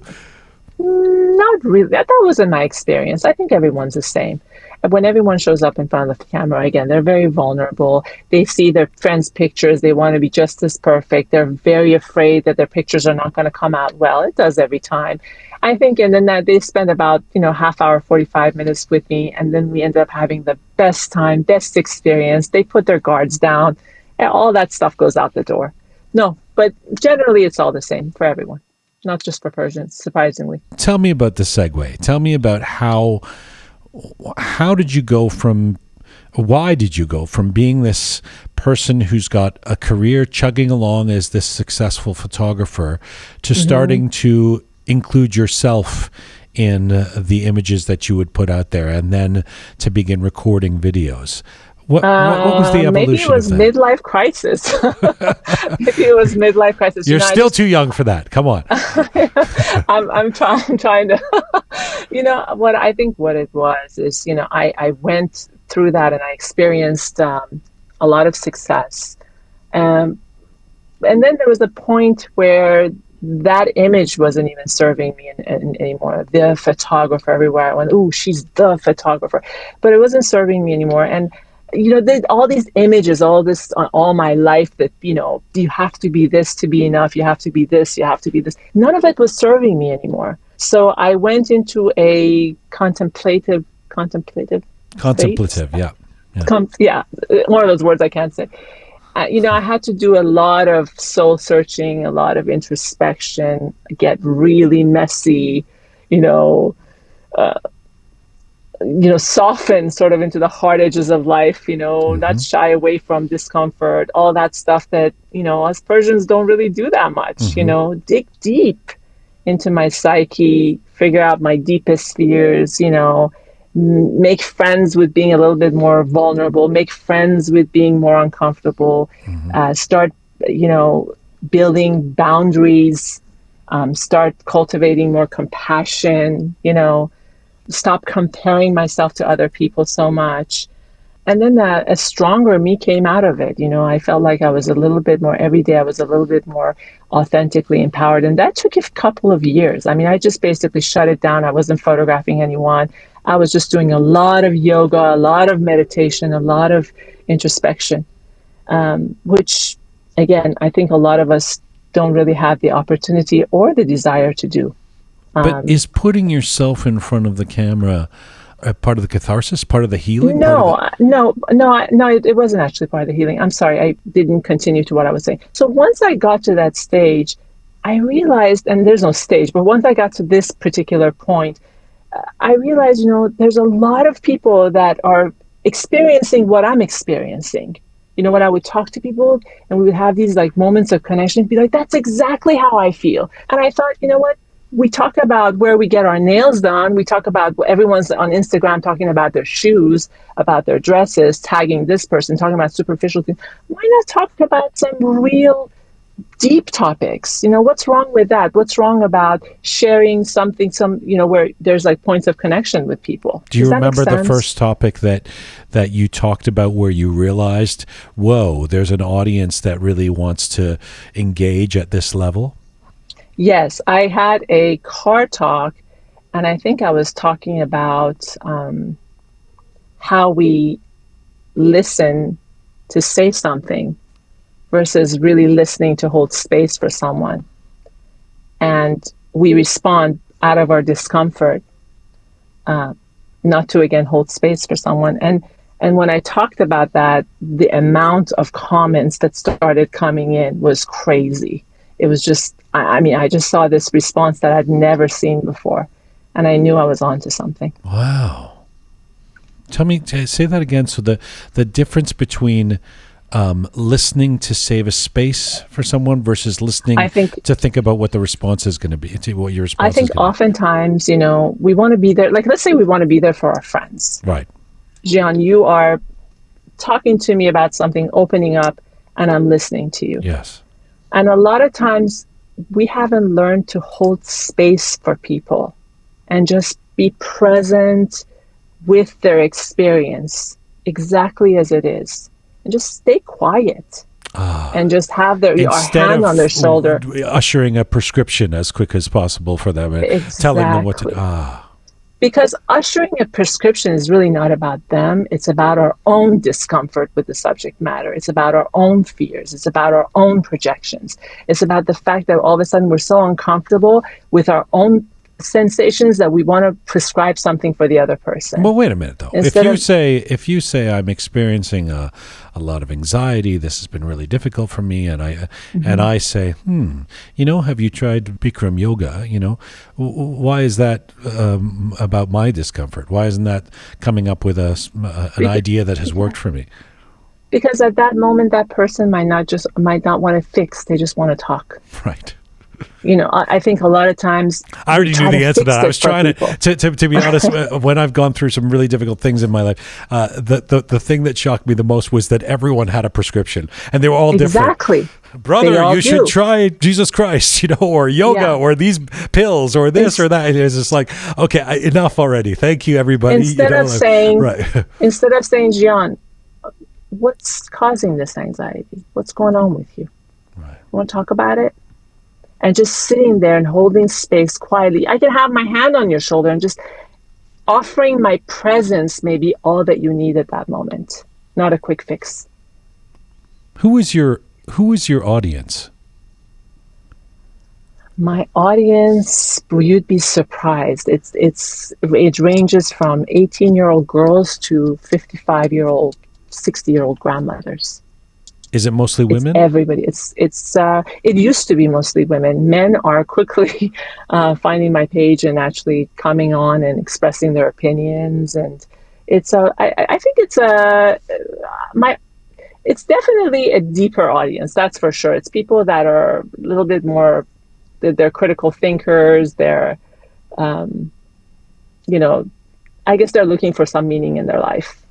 Not really. That, wasn't my experience. I think everyone's the same. When everyone shows up in front of the camera, again, they're very vulnerable. They see their friends' pictures. They want to be just as perfect. They're very afraid that their pictures are not going to come out well. It does every time. I think, and then that they spend about, you know, half hour, 45 minutes with me. And then we end up having the best time, best experience. They put their guards down and all that stuff goes out the door. No, but generally it's all the same for everyone, not just for Persians, surprisingly. tell me about the segue. Tell me about how how did you go from why did you go from being this person who's got a career chugging along as this successful photographer to starting to include yourself in uh, the images that you would put out there and then to begin recording videos what, what, what was the Uh, maybe it was midlife crisis. [laughs] maybe it was midlife crisis. You you're know, still just- too young for that come on [laughs] I'm, I'm trying, I'm trying to, [laughs] you know, what I think what it was is, you know, I, I went through that and I experienced um, a lot of success. Um, and then there was a point where that image wasn't even serving me in, in, anymore. The photographer everywhere I went, oh, she's the photographer, but it wasn't serving me anymore. And you know, all these images, all this, uh, all my life that you know, you have to be this to be enough. You have to be this. You have to be this. None of it was serving me anymore. So I went into a contemplative, contemplative contemplative yeah yeah com- yeah, one of those words I can't say. Uh, you know, I had to do a lot of soul searching, a lot of introspection, get really messy, you know, uh, you know, soften sort of into the hard edges of life, you know, not shy away from discomfort, all that stuff that, you know, us Persians don't really do that much, you know, dig deep into my psyche, figure out my deepest fears, you know, m- make friends with being a little bit more vulnerable, make friends with being more uncomfortable, uh, start, you know, building boundaries, um, start cultivating more compassion, you know, stop comparing myself to other people so much. And then a stronger me came out of it. You know, I felt like I was a little bit more every day. I was a little bit more authentically empowered, and that took a couple of years. I mean, I just basically shut it down. I wasn't photographing anyone. I was just doing a lot of yoga, a lot of meditation, a lot of introspection, um, which, again, I think a lot of us don't really have the opportunity or the desire to do. But Um, is putting yourself in front of the camera a part of the catharsis, part of the healing? No, I- no, no, no. It, it wasn't actually part of the healing. I'm sorry, I didn't continue to what I was saying. So once I got to that stage, I realized, and there's no stage, but once I got to this particular point, uh, I realized, you know, there's a lot of people that are experiencing what I'm experiencing. You know, when I would talk to people and we would have these like moments of connection, be like, that's exactly how I feel. And I thought, you know what? We talk about where we get our nails done. We talk about everyone's on Instagram talking about their shoes, about their dresses, tagging this person, talking about superficial things. Why not talk about some real deep topics? You know, what's wrong with that? What's wrong about sharing something, some, you know, where there's like points of connection with people? Do you Does remember the first topic that that you talked about where you realized, whoa, there's an audience that really wants to engage at this level? Yes, I had a car talk and I think I was talking about um, how we listen to say something versus really listening to hold space for someone. And we respond out of our discomfort, uh, not to again hold space for someone. And and when I talked about that, the amount of comments that started coming in was crazy. It was just, I, I mean, I just saw this response that I'd never seen before, and I knew I was onto something. Wow. Tell me, say that again. So the the difference between um, listening to save a space for someone versus listening I think, to think about what the response is going to be, to what your response I think oftentimes, you know, we want to be there. Like, let's say we want to be there for our friends. Right. Jian, you are talking to me about something, opening up, and I'm listening to you. Yes. And a lot of times we haven't learned to hold space for people and just be present with their experience exactly as it is and just stay quiet. Ah. and just have their our hand on their shoulder, ushering a prescription as quick as possible for them, and exactly. telling them what to. Ah, because ushering a prescription is really not about them. It's about our own discomfort with the subject matter. It's about our own fears. It's about our own projections. It's about the fact that all of a sudden we're so uncomfortable with our own sensations that we want to prescribe something for the other person. Well, wait a minute though. Instead if you of, say if you say I'm experiencing a, a lot of anxiety, this has been really difficult for me, and I mm-hmm. and I say, hmm, you know, have you tried Bikram yoga? You know, why is that um, about my discomfort? Why isn't that coming up with a, an idea that has worked for me? Because at that moment, that person might not just might not want to fix; they just want to talk. Right you know, I, I, think a lot of times. I already knew the answer to that. I was trying to, to, to, to, be [laughs] honest, when I've gone through some really difficult things in my life, uh, the, the, the thing that shocked me the most was that everyone had a prescription and they were all exactly. different. Brother, you do. should try Jesus Christ, [laughs] you know, or yoga, yeah. or these pills, or this it's, or that. It's just like, okay, enough already. Thank you, everybody. Instead you know, of saying, [laughs] right. instead of saying, Jian, what's causing this anxiety? What's going on with you? Right. Want to talk about it? And just sitting there and holding space quietly. I can have my hand on your shoulder and just offering my presence may be all that you need at that moment, not a quick fix. Who is your who is your audience? My audience, you'd be surprised. It's it's it ranges from 18 year old girls to 55 year old, 60 year old grandmothers. Is it mostly women? It's everybody. It's it's uh, it used to be mostly women. Men are quickly [laughs] uh, finding my page and actually coming on and expressing their opinions. And it's a I, I think it's a my it's definitely a deeper audience. That's for sure. It's people that are a little bit more. They're, they're critical thinkers. They're, um, you know, I guess they're looking for some meaning in their life.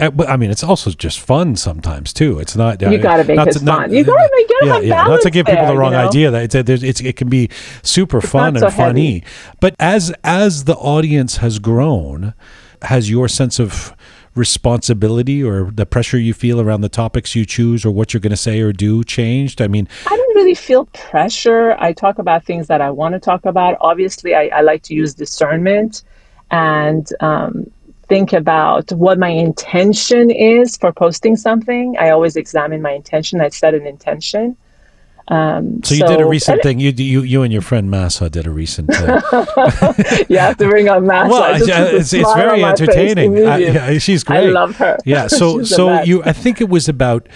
Uh, but I mean, it's also just fun sometimes too. It's not you got to make it fun. Not, you got to make it yeah, yeah. Not to give people there, the wrong you know? idea that it's, it's, it can be super it's fun and so funny. Heavy. But as as the audience has grown, has your sense of responsibility or the pressure you feel around the topics you choose or what you're going to say or do changed? I mean, I don't really feel pressure. I talk about things that I want to talk about. Obviously, I, I like to use discernment and um, think about what my intention is for posting something. I always examine my intention. I set an intention. Um, so you so, did a recent thing. You, you you and your friend Mahsa did a recent. Uh, [laughs] you have to bring on Mahsa. Well, it's, it's very entertaining. Uh, yeah, she's great. I love her. Yeah. So [laughs] so you. I think it was about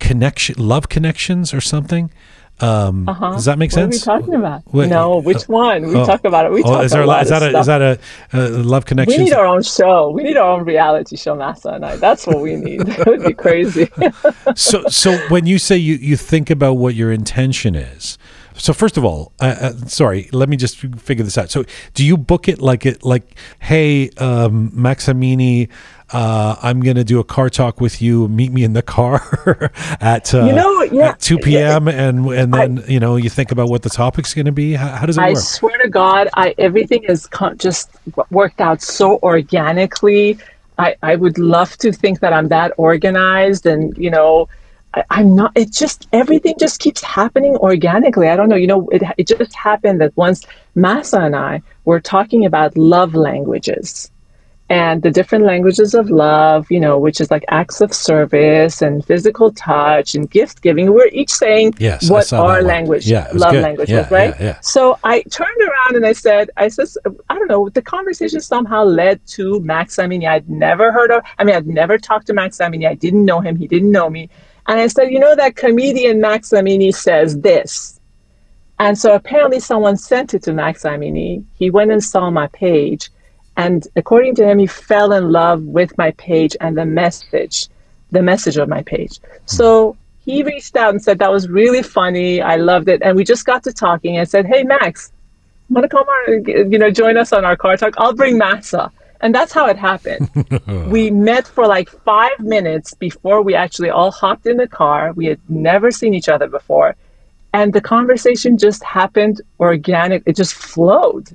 connection, love connections, or something. Um, uh-huh. Does that make sense? What are we talking about? No, which uh, one? We oh, talk about it. We oh, talk is there, a, is that a, is that a, a love connection? We need our own show. We need our own reality show, Mahsa and I. That's what we need. [laughs] that would be crazy. [laughs] so, so when you say you you think about what your intention is, so first of all, uh, uh, sorry, let me just figure this out. So do you book it like it like, hey, um, Max Amini, uh, I'm gonna do a car talk with you. Meet me in the car [laughs] at uh, you know yeah. at 2 p.m. and and then I, you know you think about what the topic's gonna be. How, how does it I work? I swear to God, I everything is just worked out so organically. I I would love to think that I'm that organized and you know I, am not. It just everything just keeps happening organically. I don't know. You know, it it just happened that once Mahsa and I were talking about love languages, and the different languages of love, you know, which is like acts of service and physical touch and gift giving. We're each saying yes, what our language, yeah, love good. language yeah, was, right? Yeah. So I turned around and I said, I said, I don't know, the conversation somehow led to Max Amini. I'd never heard of, I mean, I'd never talked to Max Amini. I didn't know him. He didn't know me. And I said, you know, that comedian Max Amini says this. And so apparently someone sent it to Max Amini. He went and saw my page and according to him, he fell in love with my page and the message, the message of my page. Hmm. So he reached out and said, That was really funny. I loved it. And we just got to talking and said, Hey, Max, want to come on, you know, join us on our car talk? I'll bring Mahsa. And that's how it happened. [laughs] we met for like five minutes before we actually all hopped in the car. We had never seen each other before. And the conversation just happened organic. It just flowed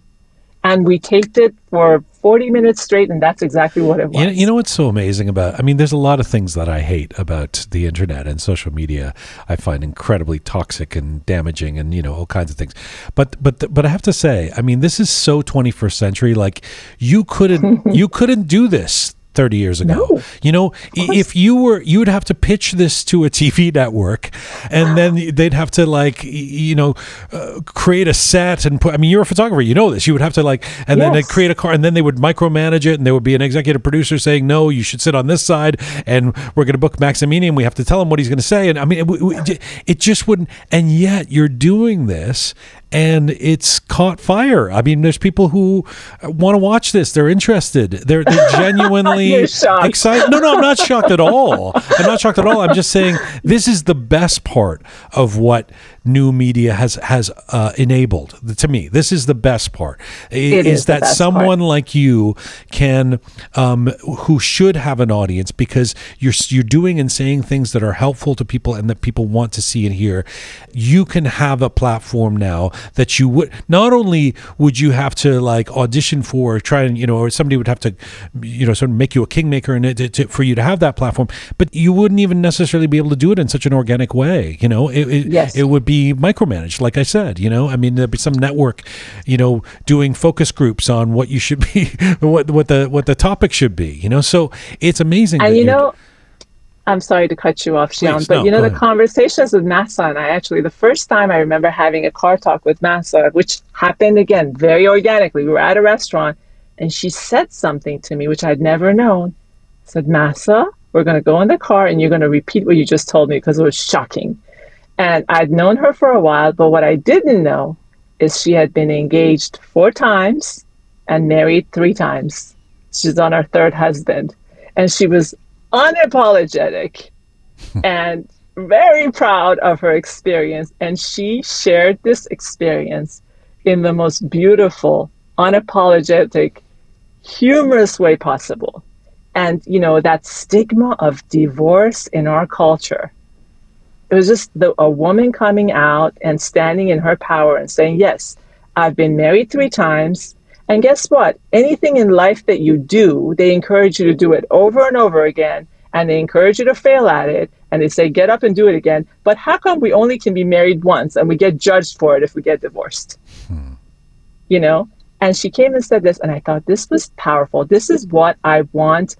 and we taped it for 40 minutes straight and that's exactly what it was. you know, you know, what's so amazing about i mean there's a lot of things that i hate about the internet and social media i find incredibly toxic and damaging and you know all kinds of things. But but but i have to say i mean this is so 21st century like you couldn't [laughs] you couldn't do this 30 years ago. No, you know, if you were, you would have to pitch this to a TV [laughs] network and then they'd have to like, you know, uh, create a set and put, I mean, you're a photographer, you know this. You would have to like, and yes. then they create a car and then they would micromanage it and there would be an executive producer saying, no, you should sit on this side and we're going to book Max and we have to tell him what he's going to say. And I mean, it, it just wouldn't, and yet you're doing this and it's caught fire. I mean, there's people who want to watch this. They're interested. They're, they're [laughs] genuinely excited. No, no, I'm not shocked at all. I'm not shocked at all. I'm just saying this is the best part of what new media has has uh, enabled to me. This is the best part. It is, is that someone part. like you can, um, who should have an audience because you're you're doing and saying things that are helpful to people and that people want to see and hear. You can have a platform now that you would not only would you have to like audition for, or try and you know, or somebody would have to, you know, sort of make you a kingmaker and it to, for you to have that platform, but you wouldn't even necessarily be able to do it in such an organic way. You know, it, it, yes. it would be be micromanaged, like I said. You know, I mean, there'd be some network, you know, doing focus groups on what you should [laughs] be, what what the what the topic should be. You know, so it's amazing. And you know. I'm sorry to cut you off, Jian, but no, you know the ahead. conversations with Mahsa and I actually the first time I remember having a car talk with Mahsa, which happened again very organically. We were at a restaurant and she said something to me which I'd never known. I said, Mahsa, we're going to go in the car and you're going to repeat what you just told me because it was shocking. And I'd known her for a while, but what I didn't know is she had been engaged four times and married three times. She's on her third husband. And she was unapologetic [laughs] and very proud of her experience. And she shared this experience in the most beautiful, unapologetic, humorous way possible. And, you know, that stigma of divorce in our culture it was just the, a woman coming out and standing in her power and saying, Yes, I've been married three times. And guess what? Anything in life that you do, they encourage you to do it over and over again. And they encourage you to fail at it. And they say, get up and do it again. But how come we only can be married once and we get judged for it if we get divorced? Hmm. You know? And she came and said this, and I thought this was powerful. This is what I want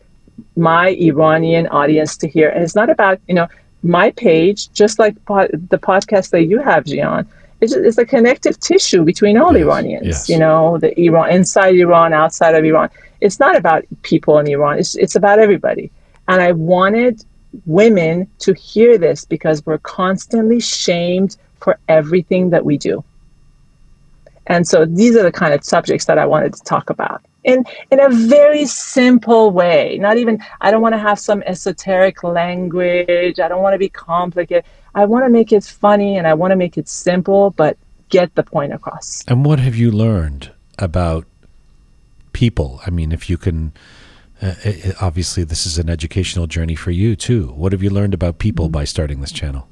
my Iranian audience to hear. And it's not about, you know, my page, just like po- the podcast that you have, Jian, is it's a connective tissue between all yes, Iranians. Yes. You know, the Iran inside Iran, outside of Iran. It's not about people in Iran. It's it's about everybody. And I wanted women to hear this because we're constantly shamed for everything that we do. And so these are the kind of subjects that I wanted to talk about in in a very simple way. Not even i don't want to have some esoteric language. I don't want to be complicated. I want to make it funny and i want to make it simple but get the point across. And what have you learned about people? I mean if you can uh, it, obviously this is an educational journey for you too. What have you learned about people mm-hmm. by starting this channel?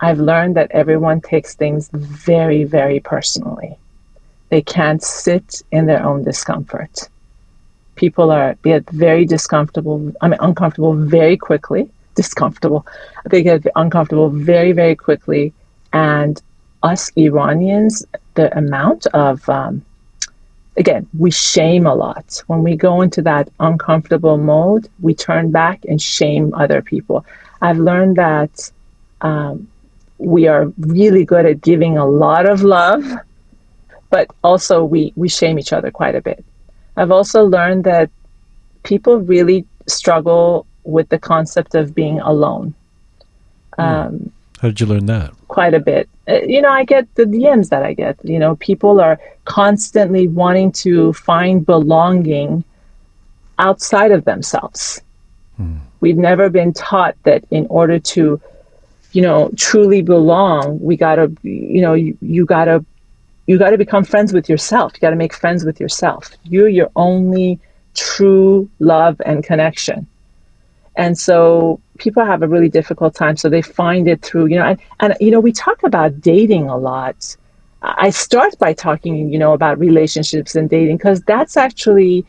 I've learned that everyone takes things very very personally they can't sit in their own discomfort. People are get very discomfortable, I mean uncomfortable very quickly. [laughs] discomfortable. They get uncomfortable very, very quickly. And us Iranians, the amount of, um, again, we shame a lot. When we go into that uncomfortable mode, we turn back and shame other people. I've learned that um, we are really good at giving a lot of love, but also we, we shame each other quite a bit. I've also learned that people really struggle with the concept of being alone. Hmm. Um, How did you learn that? Quite a bit. Uh, you know, I get the DMs that I get. You know, people are constantly wanting to find belonging outside of themselves. Hmm. We've never been taught that in order to, you know, truly belong, we gotta, you know, you, you gotta, you gotta become friends with yourself. You gotta make friends with yourself. You're your only true love and connection. And so people have a really difficult time. So they find it through, you know, and, and you know, we talk about dating a lot. I start by talking, you know, about relationships and dating because that's actually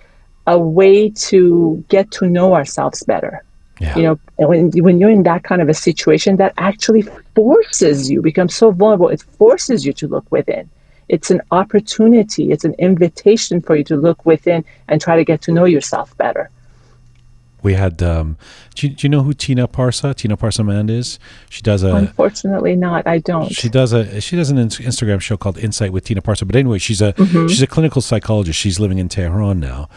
a way to get to know ourselves better. Yeah. You know, when when you're in that kind of a situation, that actually forces you become so vulnerable. It forces you to look within it's an opportunity, it's an invitation for you to look within and try to get to know yourself better. We had, um, do, you, do you know who Tina Parsa, Tina Parsa Mand is? She does a. Unfortunately, not. I don't. She does a. She does an Instagram show called Insight with Tina Parsa. But anyway, she's a mm-hmm. she's a clinical psychologist. She's living in Tehran now,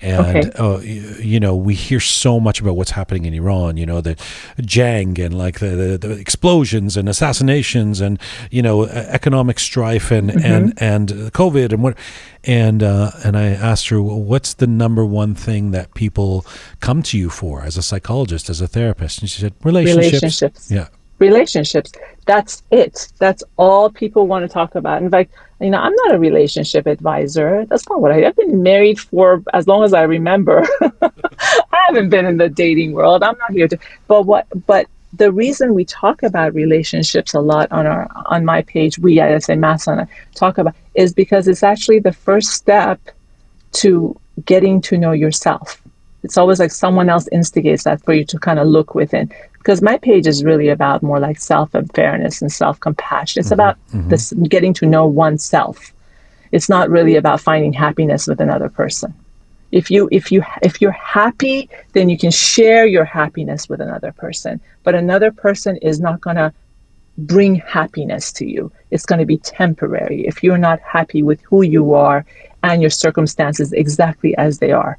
and okay. uh, you, know we hear so much about what's happening in Iran. You know the Jang and like the, the, the explosions and assassinations and you know economic strife and mm-hmm. and and COVID and what and uh, and I asked her well, what's the number one thing that people come to you for as a psychologist as a therapist and she said relationships. Relationships. Yeah relationships. That's it. That's all people want to talk about. In fact, you know, I'm not a relationship advisor. That's not what I. I've been married for as long as I remember. [laughs] I haven't been in the dating world. I'm not here to. But what? But the reason we talk about relationships a lot on our on my page, we at SA Masana talk about, is because it's actually the first step to getting to know yourself. It's always like someone else instigates that for you to kind of look within because my page is really about more like self fairness and self compassion. It's mm-hmm, about mm-hmm. this getting to know oneself. It's not really about finding happiness with another person. If you if you if you're happy, then you can share your happiness with another person. But another person is not going to bring happiness to you. It's going to be temporary if you're not happy with who you are and your circumstances exactly as they are.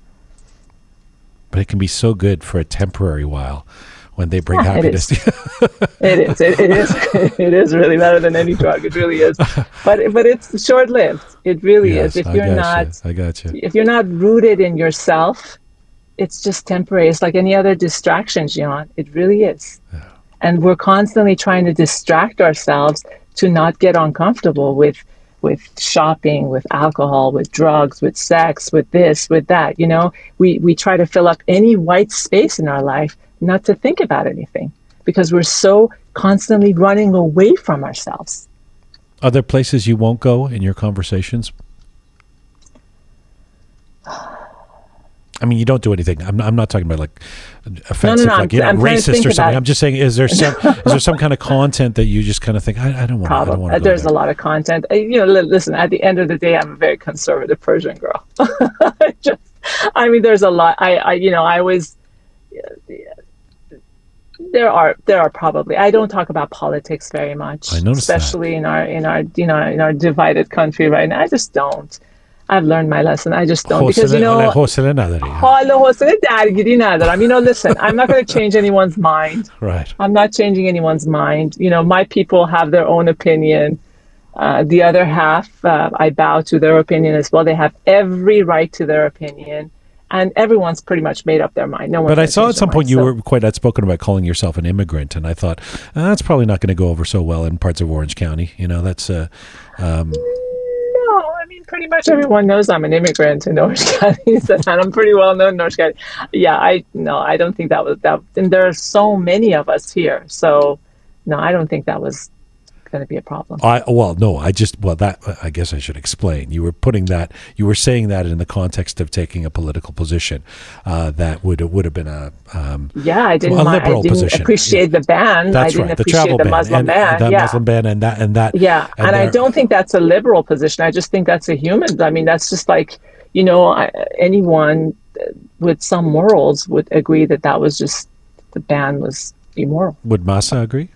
But it can be so good for a temporary while when they bring yeah, happiness. It is. it is. It, it is. [laughs] It is really better than any drug. It really is. But but it's short lived. It really yes, is. If you're not, you. I got you. If you're not rooted in yourself, it's just temporary. It's like any other distraction, Jian. It really is. Yeah. And we're constantly trying to distract ourselves to not get uncomfortable with with shopping, with alcohol, with drugs, with sex, with this, with that. You know, we, we try to fill up any white space in our life not to think about anything because we're so constantly running away from ourselves. Are there places you won't go in your conversations? I mean, you don't do anything. I'm, I'm not talking about like offensive, no, no, no, like you know, racist or something. I'm just saying, is there some [laughs] is there some kind of content that you just kind of think I, I don't want? I don't want. There's there. a lot of content. Uh, you know, listen. At the end of the day, I'm a very conservative Persian girl. [laughs] just, I mean, there's a lot. I, I, you know, I was there are there are probably I don't talk about politics very much. Especially that. in our in our you know in our divided country right now. I just don't. I've learned my lesson. I just don't because you know You know, listen, I'm not going to change anyone's mind. [laughs] Right. I'm not changing anyone's mind. You know, my people have their own opinion. Uh, the other half, uh, I bow to their opinion as well. They have every right to their opinion and everyone's pretty much made up their mind. No one. But I saw at some point mind, you so. were quite outspoken about calling yourself an immigrant, and I thought uh, that's probably not going to go over so well in parts of Orange County. You know, that's. Uh, um, no, I mean, pretty much everyone knows I'm an immigrant in Orange [laughs] County, and I'm pretty well known in Orange County. Yeah, I no, I don't think that was that. And there are so many of us here, so no, I don't think that was going to be a problem. I well, no, I just well that I guess I should explain. You were putting that, you were saying that in the context of taking a political position uh, that would would have been a um, yeah. I didn't, a mind, I liberal didn't position. appreciate the ban. That's I didn't right, the appreciate travel the ban, Muslim and, ban. and that yeah. Muslim ban, and that and that. Yeah, and, I don't think that's a liberal position. I just think that's a human. I mean, that's just like you know, I, anyone with some morals would agree that that was just the ban was immoral. Would Mahsa agree?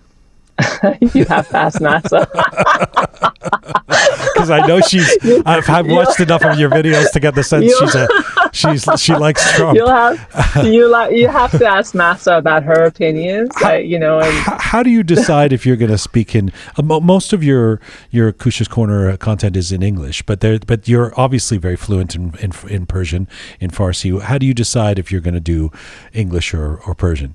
[laughs] you have to ask Mahsa. [laughs] Because I know she's. [laughs] I've, I've watched enough of your videos to get the sense she's a. She's she likes Trump. You'll have you like you have to ask Mahsa about her opinions. You know, and how do you decide if you're going to speak in uh, most of your your Kusha's corner content is in English but there but you're obviously very fluent in, in in Persian in Farsi how do you decide if you're going to do English or, or Persian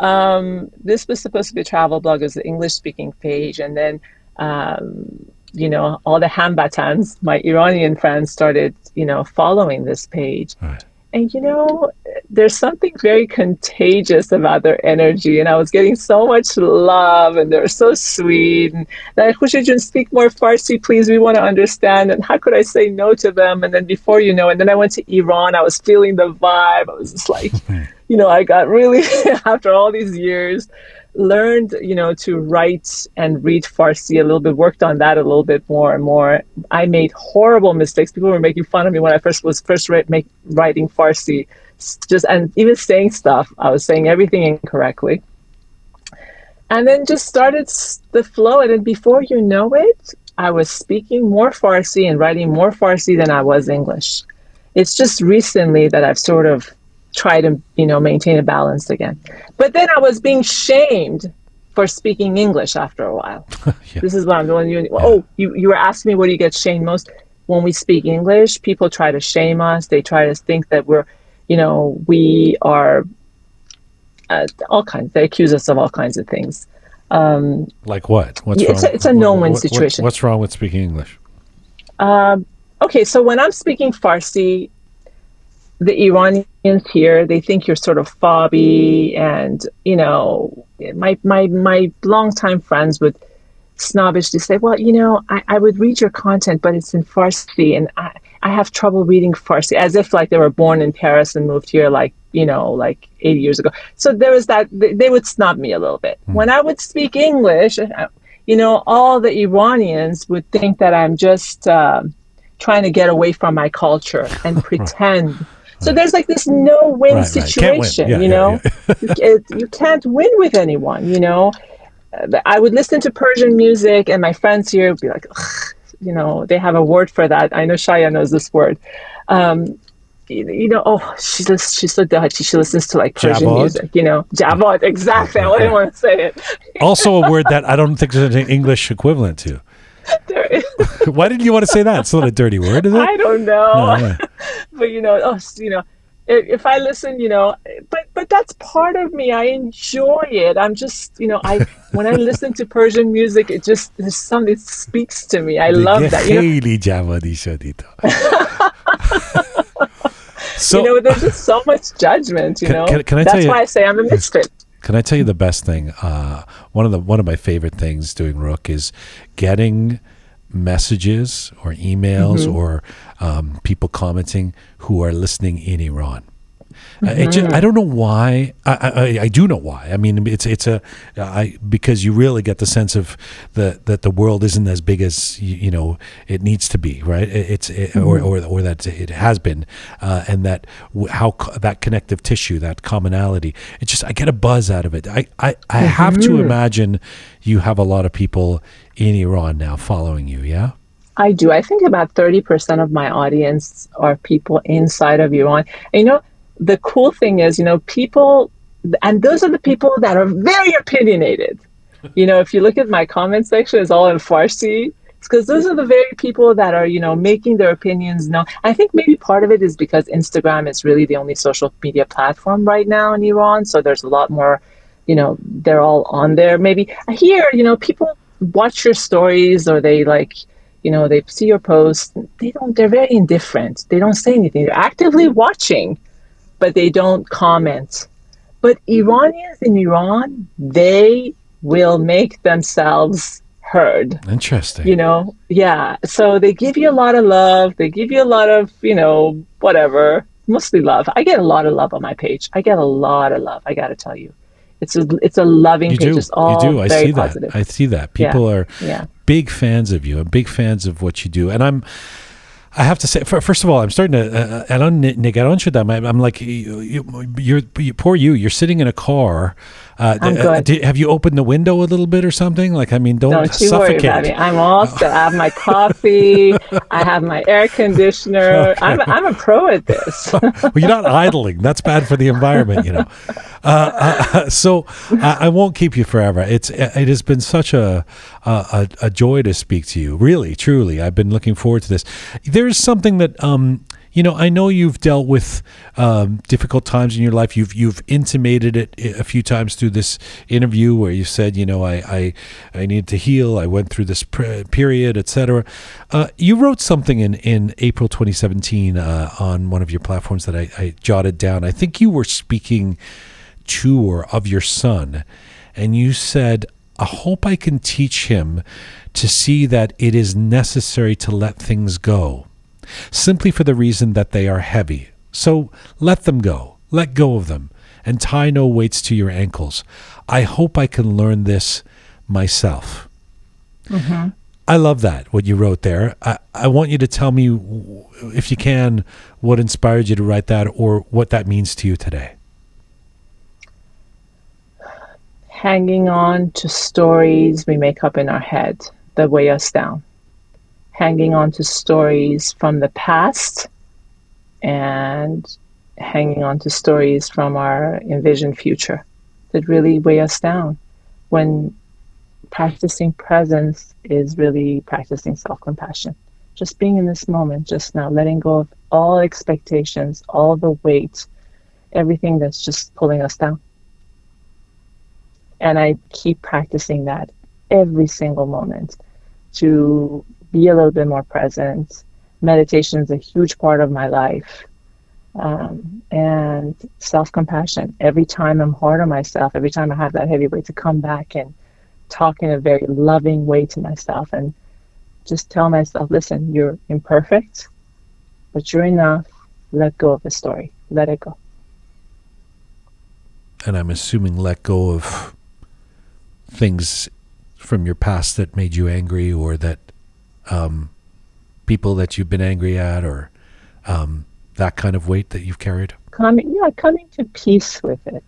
um, this was supposed to be a travel blog as the English speaking page, and then um, you know all the Hambatans, my Iranian friends, started you know following this page. Right. And you know, there's something very contagious about their energy, and I was getting so much love, and they're so sweet. And like, Khushaijun, speak more Farsi, please. We want to understand. And how could I say no to them? And then before you know, and then I went to Iran. I was feeling the vibe. I was just like, [laughs] you know, I got really [laughs] after all these years learned, you know, to write and read Farsi a little bit, worked on that a little bit more and more. I made horrible mistakes. People were making fun of me when I first was first make, writing Farsi, just and even saying stuff. I was saying everything incorrectly. And then just started the flow, and then before you know it, I was speaking more Farsi and writing more Farsi than I was English. It's just recently that I've sort of try to you know maintain a balance again. But then i was being shamed for speaking english after a while. [laughs] Yeah. this is what i'm doing. You, oh you, you were asking me what do you get shamed most? When we speak english people try to shame us. They try to think that we're you know we are uh, all kinds. They accuse us of all kinds of things. Um, like what? What's Yeah, wrong it's a- it's a no-win what- what- situation. what's wrong with speaking English? Um, okay, so when I'm speaking Farsi, the Iranians here they think you're sort of fobby, and you know, my my my longtime friends would snobbishly say, "Well, you know, I, I would read your content, but it's in Farsi, and I I have trouble reading Farsi," as if like they were born in Paris and moved here like you know like 80 years ago. So there was that they, they would snub me a little bit when I would speak English. uh, You know, all the Iranians would think that I'm just. Um, trying to get away from my culture and [laughs] pretend. So there's like this no-win Right, right. Win. situation, Yeah, you yeah, know. [laughs] you, it, you can't win with anyone, you know. I would listen to Persian music, and my friends here would be like, "Ugh," you know, they have a word for that. I know Shaya knows this word. Um, you, know, oh, she lis- she's so Dutchy. She listens to like Persian Javad? music, you know. Javad, exactly. I wouldn't want to say it. also a [laughs] word that I don't think there's an English equivalent to why did you want to say that? It's not a dirty word, is it? I don't know. No, yeah. [laughs] but you know, oh, you know, if I listen, you know, but but that's part of me. I enjoy it. I'm just, you know, I when I listen to Persian music, it just there's something that speaks to me. I love that. You know? [laughs] so, you know, there's just so much judgment. You can, know, can, can I that's why I say I'm a misfit. Can I tell you the best thing? Uh, one of the one of my favorite things doing Rook is getting messages or emails Mm-hmm. or um, people commenting who are listening in Iran. Uh, it Mm-hmm. just, I don't know why. I, I, I do know why. I mean, it's it's a I because you really get the sense of the that the world isn't as big as you, you know it needs to be, right? It, it's it, or, Mm-hmm. or or that it has been, uh, and that how that connective tissue, that commonality. It just I get a buzz out of it. I I, I have to Mm-hmm. imagine you have a lot of people in Iran now following you. Yeah. I do. I think about 30% of my audience are people inside of Iran. And, you know, the cool thing is, you know, people, and those are the people that are very opinionated. You know, if you look at my comment section, it's all in Farsi. It's because those are the very people that are, you know, making their opinions known. I think maybe part of it is because Instagram is really the only social media platform right now in Iran. So there's a lot more, you know, they're all on there. Maybe here, you know, people watch your stories or they like, you know, they see your posts. They don't, they're very indifferent. They don't say anything. They're actively watching, but they don't comment. But Iranians in Iran, they will make themselves heard. Interesting. You know, yeah. So they give you a lot of love. They give you a lot of, you know, whatever. Mostly love. I get a lot of love on my page. I get a lot of love. I got to tell you, it's a it's a loving you page. do. It's all you do. I see positive. that. I see that. People Yeah. are Yeah. big fans of you and big fans of what you do. And I'm, I have to say, first of all, I'm starting to, uh, dam. I'm I'm like, you, you, you're, you, poor you, you're sitting in a car. Uh, uh, di- have you opened the window a little bit or something? Like, I mean, don't, Don't you worry suffocate. about me. I'm all set. I have my [laughs] coffee. I have my air conditioner. I'm I'm a pro at this. [laughs] well, you're not idling. That's bad for the environment, you know. [laughs] Uh, uh, so I, I won't keep you forever. It's it has been such a, a a joy to speak to you. Really, truly, I've been looking forward to this. There's something that um, you know. I know you've dealt with um, difficult times in your life. You've you've intimated it a few times through this interview where you said, you know, I I, I need to heal. I went through this period, etc. Uh, you wrote something in in April 2017 uh, on one of your platforms that I, I jotted down. I think you were speaking to or of your son, and you said, "I hope I can teach him to see that it is necessary to let things go." Simply for the reason that they are heavy. So let them go. Let go of them and tie no weights to your ankles. I hope I can learn this myself. Mm-hmm. I love that, what you wrote there. I, I want you to tell me, if you can, what inspired you to write that or what that means to you today. Hanging on to stories we make up in our head that weigh us down. Hanging on to stories from the past and hanging on to stories from our envisioned future that really weigh us down. When practicing presence is really practicing self compassion. Just being in this moment, just now, letting go of all expectations, all the weight, everything that's just pulling us down. And I keep practicing that every single moment to be a little bit more present. Meditation is a huge part of my life. Um, and self compassion. Every time I'm hard on myself, every time I have that heavy weight, to come back and talk in a very loving way to myself and just tell myself, listen, you're imperfect, but you're enough. Let go of the story. Let it go. And I'm assuming let go of things from your past that made you angry or that um, people that you've been angry at or um, that kind of weight that you've carried. Coming, yeah, coming to peace with it,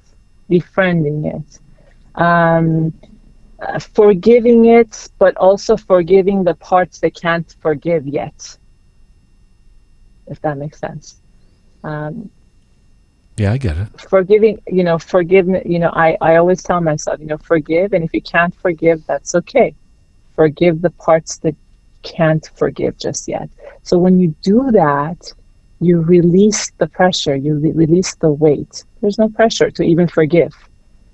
befriending it, um, uh, forgiving it, but also forgiving the parts they can't forgive yet. If that makes sense. Um, Yeah, I get it. forgiving you know forgiveness you know I, I always tell myself you know forgive and if you can't forgive that's okay forgive the parts that can't forgive just yet so when you do that you release the pressure you re- release the weight there's no pressure to even forgive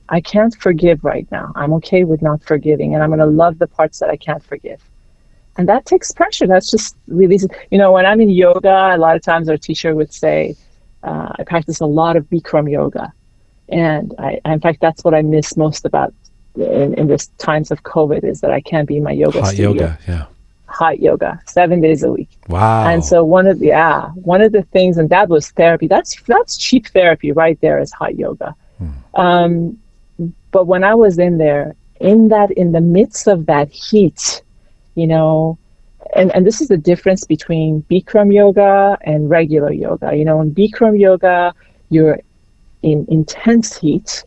i can't forgive right now i'm okay with not forgiving and i'm going to love the parts that i can't forgive and that takes pressure that's just releasing you know when i'm in yoga a lot of times our teacher would say uh, I practice a lot of Bikram yoga, and I, in fact, that's what I miss most about in, in this times of COVID is that I can't be in my yoga Hot studio. yoga. Yeah. Hot yoga, seven days a week. Wow. And so one of the yeah, one of the things, and that was therapy. That's that's cheap therapy right there is hot yoga. Um, but when I was in there, in that, in the midst of that heat, you know, and, and this is the difference between Bikram yoga and regular yoga. You know, in Bikram yoga, you're in intense heat.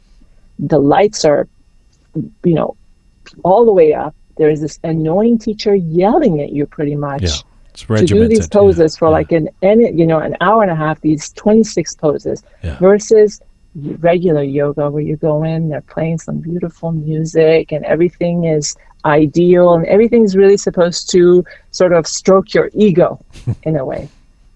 The lights are, you know, all the way up. There is this annoying teacher yelling at you pretty much yeah. To do these poses yeah. for yeah. like an any you know an hour and a half these 26 poses Yeah. versus regular yoga where you go in they're playing some beautiful music and everything is ideal and everything's really supposed to sort of stroke your ego [laughs] in a way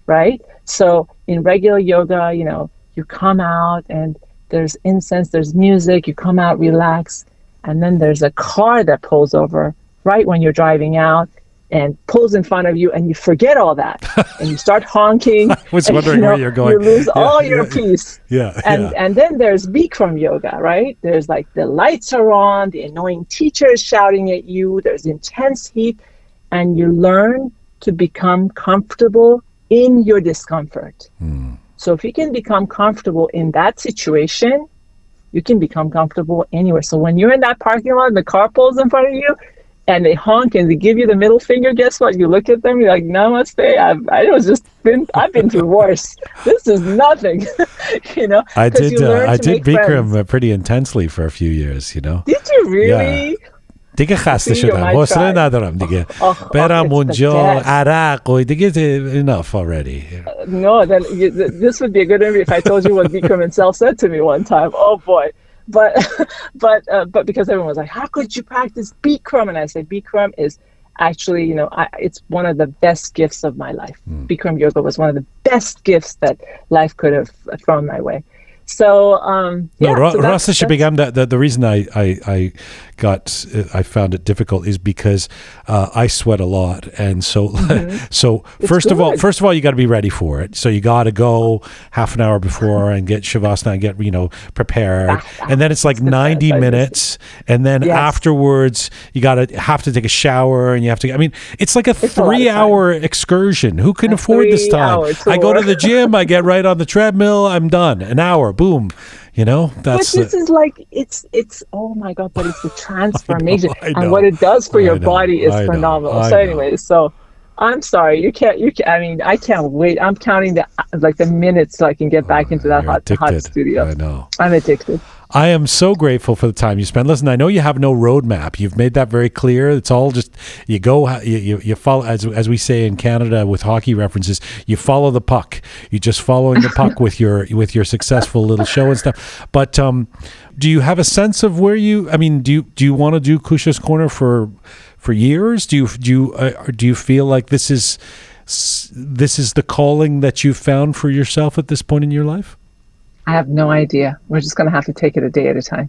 right so in regular yoga you know you come out and there's incense there's music you come out relax and then there's a car that pulls over right when you're driving out and pulls in front of you and you forget all that [laughs] and you start honking. I was [laughs] and, wondering you know, where you're going. You lose Yeah, all your yeah. peace. Yeah. And yeah. and then there's Bikram yoga, right? There's like the lights are on, the annoying teacher is shouting at you, there's intense heat, and you learn to become comfortable in your discomfort. Hmm. So if you can become comfortable in that situation, you can become comfortable anywhere. So when you're in that parking lot and the car pulls in front of you and they honk and they give you the middle finger, guess what? You look at them, you're like, Namaste. I've I was just been I've been through worse. This is nothing. [laughs] you know? I did. Uh, I did make friends. Bikram uh, pretty intensely for a few years. You know. Did you really? دیگه [laughs] خسته شدم. حوصله ندارم دیگه. [laughs] برم اونجا عرق و دیگه enough already. No then this would be a good interview if I told you what Bikram himself said to me one time. Oh boy. But [laughs] but uh, but because everyone was like how could you practice Bikram? And I said Bikram is actually you know I, it's one of the best gifts of my life. Mm. Bikram yoga was one of the best gifts that life could have thrown my way. So um, yeah, no, ra- so that's, that's. The, the, the reason I, I, I got I found it difficult is because uh, I sweat a lot. And so [laughs] so first of all first of all you got to be ready for it. So you got to go half an hour before [laughs] and get shavasana and get you know prepared. And then it's like 90 I miss it. minutes. And then Yes. afterwards you got to have to take a shower and you have to I mean it's like a a lot of 3 hour excursion. Who can afford this time? I go to the gym I get [laughs] right on the treadmill I'm done. An hour boom you know But this is like it's it's oh my god! But it's the [laughs] transformation I know. and what it does for I your know, body is I phenomenal. I so, anyway, so I'm sorry you can't you can I mean I can't wait. I'm counting the like the minutes so I can get back into that hot hot studio. I know. I'm addicted. I am so grateful for the time you spend. Listen, I know you have no roadmap. You've made that very clear. It's all just you go, you you, you follow as as we say in Canada with hockey references. You follow the puck. You're just following the puck [laughs] with your with your successful little show and stuff. But um, do you have a sense of where you? I mean, do you do you want to do Kusha's Corner for for years? Do you do you uh, or do you feel like this is this is the calling that you've found for yourself at this point in your life? I have no idea. We're just gonna have to take it a day at a time.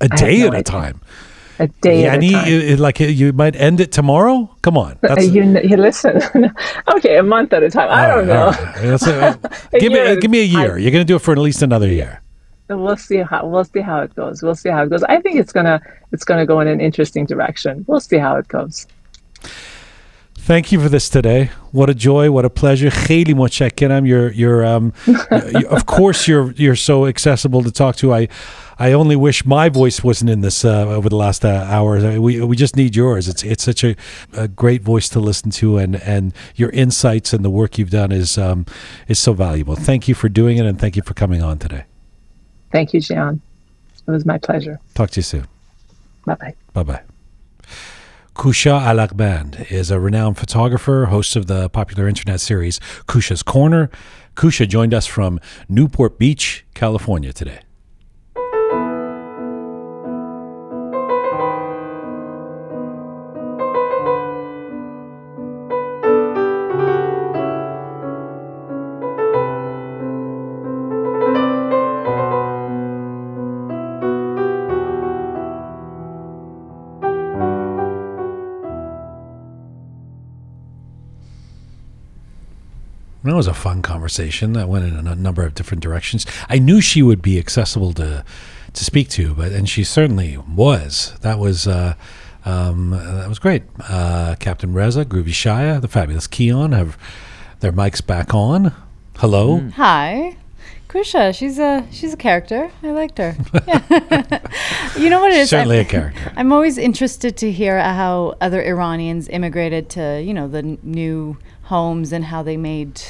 A day no at a time. A day at a time. you- like you might end it tomorrow. Come on, Uh, that's you, you listen. [laughs] okay, a month at a time. I don't know. all right. [laughs] A- give me give me a year. You're going to do it for at least another year we'll see how we'll see how it goes. We'll see how it goes. I think it's gonna it's gonna go in an interesting direction. We'll see how it goes. Thank you for this today. What a joy! What a pleasure. Kheli Mochekinam, you're um, [laughs] of course you're you're so accessible to talk to. I I only wish my voice wasn't in this uh, over the last uh, hours. We we just need yours. It's it's such a, a, great voice to listen to, and and your insights and the work you've done is um, is so valuable. Thank you for doing it, and thank you for coming on today. Thank you, Jian. It was my pleasure. Talk to you soon. Bye bye. Bye bye. Kusha Alaghband is a renowned photographer, host of the popular internet series Kusha's Corner. Kusha joined us from Newport Beach, California today. Was a fun conversation. That went in a number of different directions. I knew she would be accessible to to speak to, but and she certainly was. That was uh, um, that was great. Uh, Captain Reza, Groovy Shaya, the fabulous Keon have their mics back on. Hello. Hi. Kusha, she's a she's a character. I liked her. Yeah. [laughs] you know what it is? Certainly I'm, a character. [laughs] I'm always interested to hear how other Iranians immigrated to you know the n- new homes and how they made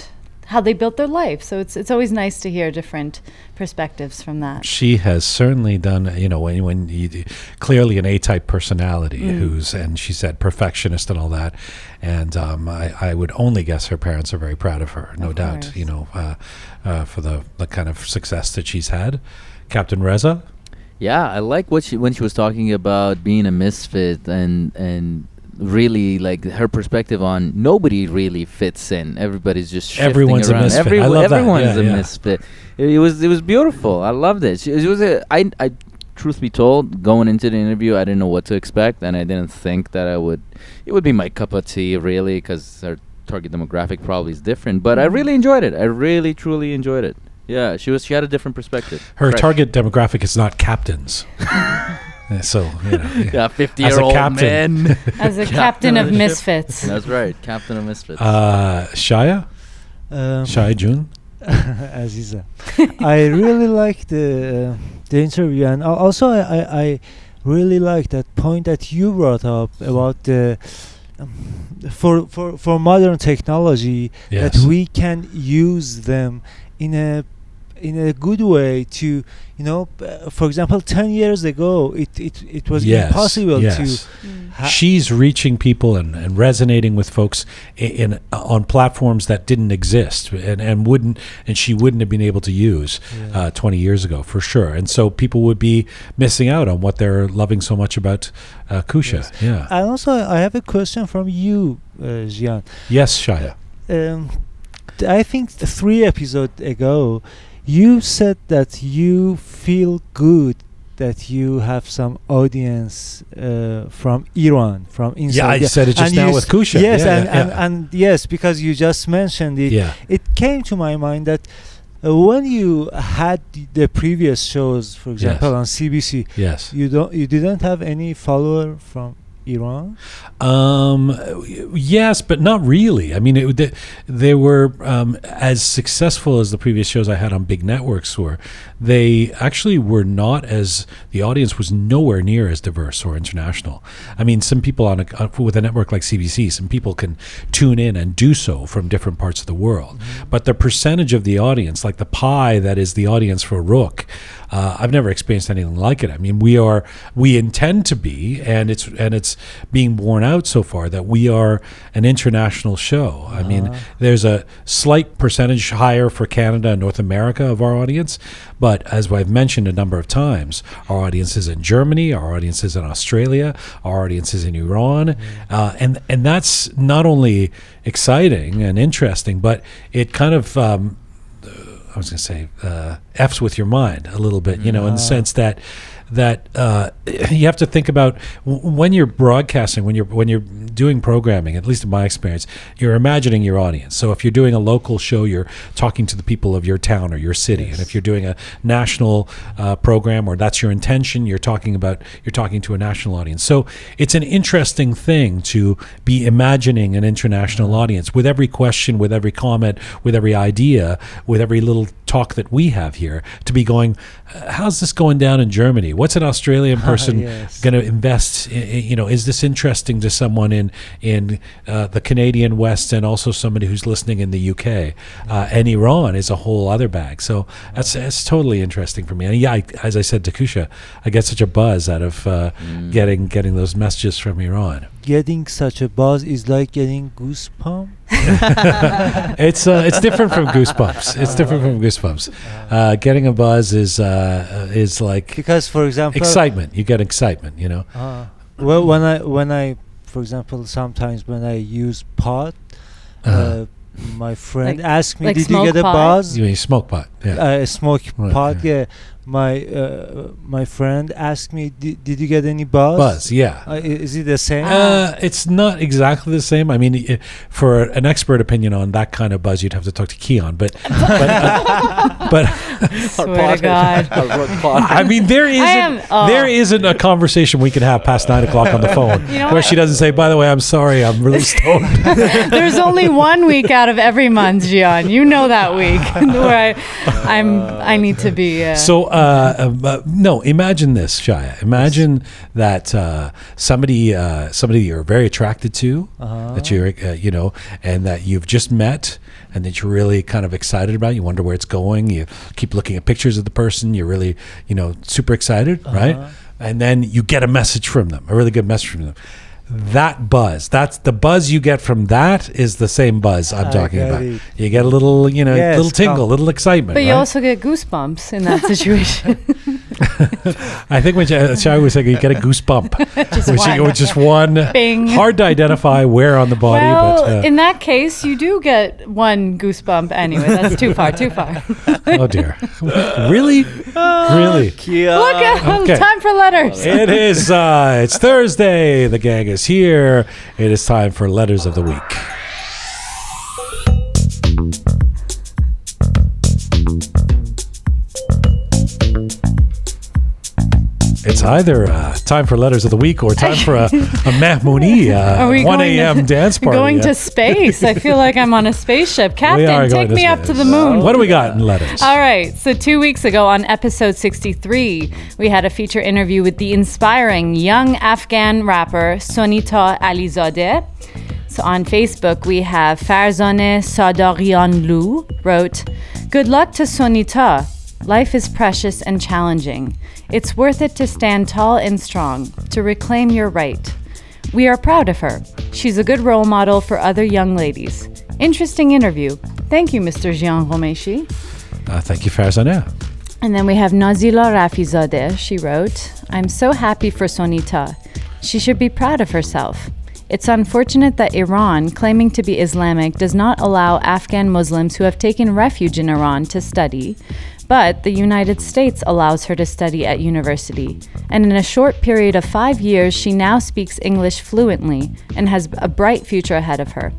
how they built their life. So it's it's always nice to hear different perspectives from that. She has certainly done, you know, when, when you clearly an A-type personality Mm. who's, and she said perfectionist and all that. And um, I, I would only guess her parents are very proud of her, no Of doubt, course. you know, uh, uh, for the, the kind of success that she's had. Captain Reza, Yeah, I like what she when she was talking about being a misfit and and really like her perspective on nobody really fits in. Everybody's just shifting Everyone's a around. misfit. I love that. everyone Yeah, is a yeah. misfit. It, it was it was beautiful. I loved it. She, it was a I I truth be told, going into the interview, I didn't know what to expect, and I didn't think that I would. It would be my cup of tea, really, because our target demographic probably is different. But I really enjoyed it. I really, truly enjoyed it. Yeah, she was. She had a different perspective. Her Fresh. target demographic is not captains. [laughs] Uh, so, you know. Yeah, As a fifty-year-old captain. men. [laughs] As a Captain captain of of misfits. That's right, Captain of Misfits. Uh, Shaya? Um, Shaya June? [laughs] Aziza. I really like the uh, the interview, and al- also I, I, I really like that point that you brought up about the um, for for for modern technology Yes. that we can use them in a in a good way to you know uh, for example 10 years ago it it, it was Yes, impossible yes. to Mm. ha- She's reaching people and, and resonating with folks in, in uh, on platforms that didn't exist and, and wouldn't and she wouldn't have been able to use Yeah. uh, 20 years ago for sure. And so people would be missing out on what they're loving so much about uh, Kusha. Yes. Yeah. and also I have a question from you uh, Jian yes, Shaya. um, I think three episodes ago, you said that you feel good that you have some audience uh, from Iran, from inside. Yeah, I said it just and now with Kusha. Yes, Yeah, and, yeah, and, yeah. and yes, because you just mentioned it. Yeah. It came to my mind that uh, when you had the- the previous shows, for example, on CBC, Yes. you don't, you didn't have any follower from Iran. Um, yes, but not really. I mean, it, they, they were um, as successful as the previous shows I had on big networks were. They actually were not as the audience was nowhere near as diverse or international. I mean, some people on a uh, with a network like CBC, some people can tune in and do so from different parts of the world, but the percentage of the audience, like the pie that is the audience for Rook, uh, I've never experienced anything like it. I mean, we are we intend to be, and it's and it's being borne out so far that we are an international show. I mean, Uh-huh. there's a slight percentage higher for Canada and North America of our audience, but as I've mentioned a number of times, our audience is in Germany, our audience is in Australia, our audience is in Iran, uh, and and that's not only exciting and interesting, but it kind of um, I was going to say uh, f's with your mind a little bit, you know, in the Ah. sense that that uh, you have to think about when you're broadcasting, when you're when you're doing programming. At least in my experience, you're imagining your audience. So if you're doing a local show, you're talking to the people of your town or your city, and if you're doing a national uh, program or that's your intention, you're talking about you're talking to a national audience. So it's an interesting thing to be imagining an international audience with every question, with every comment, with every idea, with every little talk that we have here to be going, "Uh, how's this going down in Germany? What's an Australian person Yes. going to invest? i i- you know, is this interesting to someone in in uh, the Canadian West and also somebody who's listening in the UK? Uh, and Iran is a whole other bag. So that's that's totally interesting for me. And yeah, I, as I said to Kusha, I get such a buzz out of uh, getting getting those messages from Iran. Getting such a buzz is like getting goosebumps. [laughs] it's uh, it's different from Goosebumps. It's different from Goosebumps. Uh, getting a buzz is uh, is like Because, for example, excitement. You get excitement. You know. Uh, well, when I when I, for example, sometimes when I use pot, uh, Uh-huh. my friend Like- asked me, like "Did you smoke get a pot? buzz?" You mean smoke pot? Yeah. Uh, smoke Right, pot. yeah. Yeah. My uh, my friend asked me, "Did did you get any buzz?" buzz. Yeah. Uh, is it the same? Uh, it's not exactly the same. I mean, i- for an expert opinion on that kind of buzz, you'd have to talk to Keon. But, [laughs] but, uh, but [laughs] Swear to God. [laughs] I mean, there isn't am- oh. there isn't a conversation we can have past nine o'clock on the phone You know where what? she doesn't say, "By the way, I'm sorry, I'm really stoned." There's only one week out of every month, Jian. You know that week where I, I'm. I need to be. Uh, So, uh, um, uh, no, imagine this, Shia. Imagine that uh, somebody, uh, somebody you're very attracted to, Uh-huh. that you're, uh, you know, and that you've just met, and that you're really kind of excited about. You wonder where it's going. You keep looking at pictures of the person. You're really, you know, super excited, right? Uh-huh. And then you get a message from them, a really good message from them. That buzz, that's the buzz you get from that is the same buzz I'm talking about. it. You get a little, you know, Yes, little tingle, com- little excitement. but you right? also get goosebumps in that situation. [laughs] [laughs] I think when Sh- Shai was saying you get a goosebump, [laughs] Just which, one. which just one. Bing. Hard to identify where on the body, well, but uh, in that case, you do get one goosebump anyway. That's too far, too far. [laughs] oh dear, really, really. Look at Uh, Okay. time for letters. It is. Uh, it's Thursday. The gang is here. It is time for letters of the week. It's either uh, time for letters of the week or time for a, [laughs] a Mahmoudi uh, Are we 1 going to- a.m. dance party. Going Yeah. to space. I feel like I'm on a spaceship. [laughs] Captain, take me up to the moon. What do we got in letters? All right. So, two weeks ago on episode 63, we had a feature interview with the inspiring young Afghan rapper Sonita Alizadeh. So, on Facebook, we have Farzaneh Sadarianlu wrote, Good luck to Sonita. Life is precious and challenging. It's worth it to stand tall and strong, to reclaim your right. We are proud of her. She's a good role model for other young ladies. Interesting interview. Thank you, Mr. Jian Ghomeshi. Uh, thank you, Farzaneh. And then we have Nazila Rafizadeh. She wrote, I'm so happy for Sonita. She should be proud of herself. It's unfortunate that Iran, claiming to be Islamic, does not allow Afghan Muslims who have taken refuge in Iran to study, but the United States allows her to study at university. And in a short period of five years, she now speaks English fluently and has a bright future ahead of her.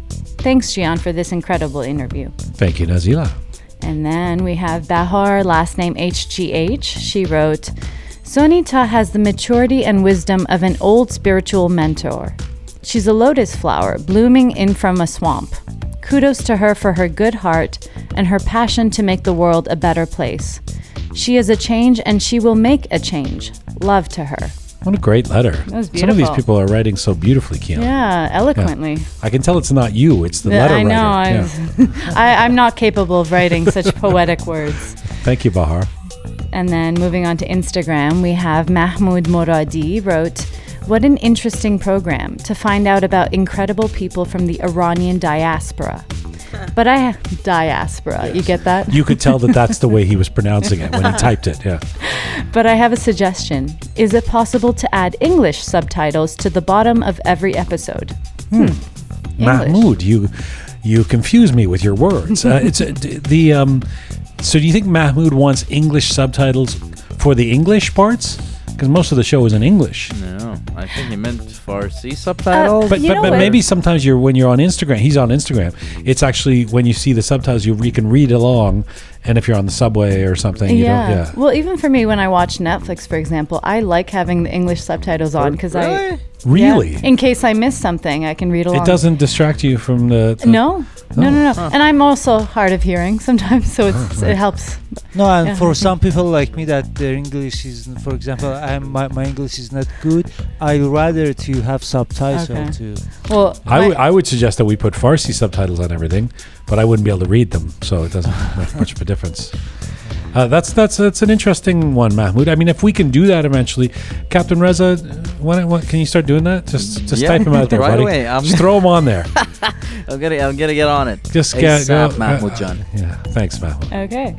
Thanks, Jian, for this incredible interview. Thank you, Nazila. And then we have Bahar, last name HGH. She wrote, Sonita has the maturity and wisdom of an old spiritual mentor. She's a lotus flower blooming in from a swamp. Kudos to her for her good heart and her passion to make the world a better place. She is a change and she will make a change. Love to her. What a great letter. was Some of these people are writing so beautifully, Keon. Yeah, eloquently. I can tell it's not you, it's the letter I know. writer. I'm, Yeah. [laughs] I, I'm not capable of writing such [laughs] poetic words. Thank you, Bahar. And then moving on to Instagram, we have Mahmoud Moradi wrote, What an interesting program to find out about incredible people from the Iranian diaspora. [laughs] But I, diaspora, you get that? You could tell that that's the way he was [laughs] pronouncing it when he typed it. Yeah. But I have a suggestion. Is it possible to add English subtitles to the bottom of every episode? Hmm. English. Mahmoud, you you confuse me with your words. Uh, it's uh, the um. So do you think Mahmoud wants English subtitles for the English parts? Because most of the show is in English. No, I think he meant Farsi subtitles. But but, but maybe sometimes you're when you're on Instagram, he's on Instagram. It's actually when you see the subtitles, you, you can read along, and if you're on the subway or something, you yeah. don't. Yeah. Well, even for me, when I watch Netflix, for example, I like having the English subtitles on oh, because I. Really? Yeah. In case I miss something, I can read along. it doesn't distract you from the. the- No, no, no, no. Oh. And I'm also hard of hearing sometimes, so it's, oh, it helps. No, and Yeah. for some people like me that their English is, for example, I'm my, my English is not good. I'd rather to have subtitles Okay. to. Well, I my- would I would suggest that we put Farsi subtitles on everything, but I wouldn't be able to read them, so it doesn't make much of a difference. Uh, that's that's that's an interesting one, Mahmoud. I mean, if we can do that eventually, Captain Reza, when, when, can you start doing that? Just just Yeah, type him out [laughs] there, right buddy. away. I'm- just throw him on there. [laughs] I'm gonna, I'm gonna get on it. Just get ASAP, go. Mahmoud uh, yeah, thanks, Mahmoud. Okay.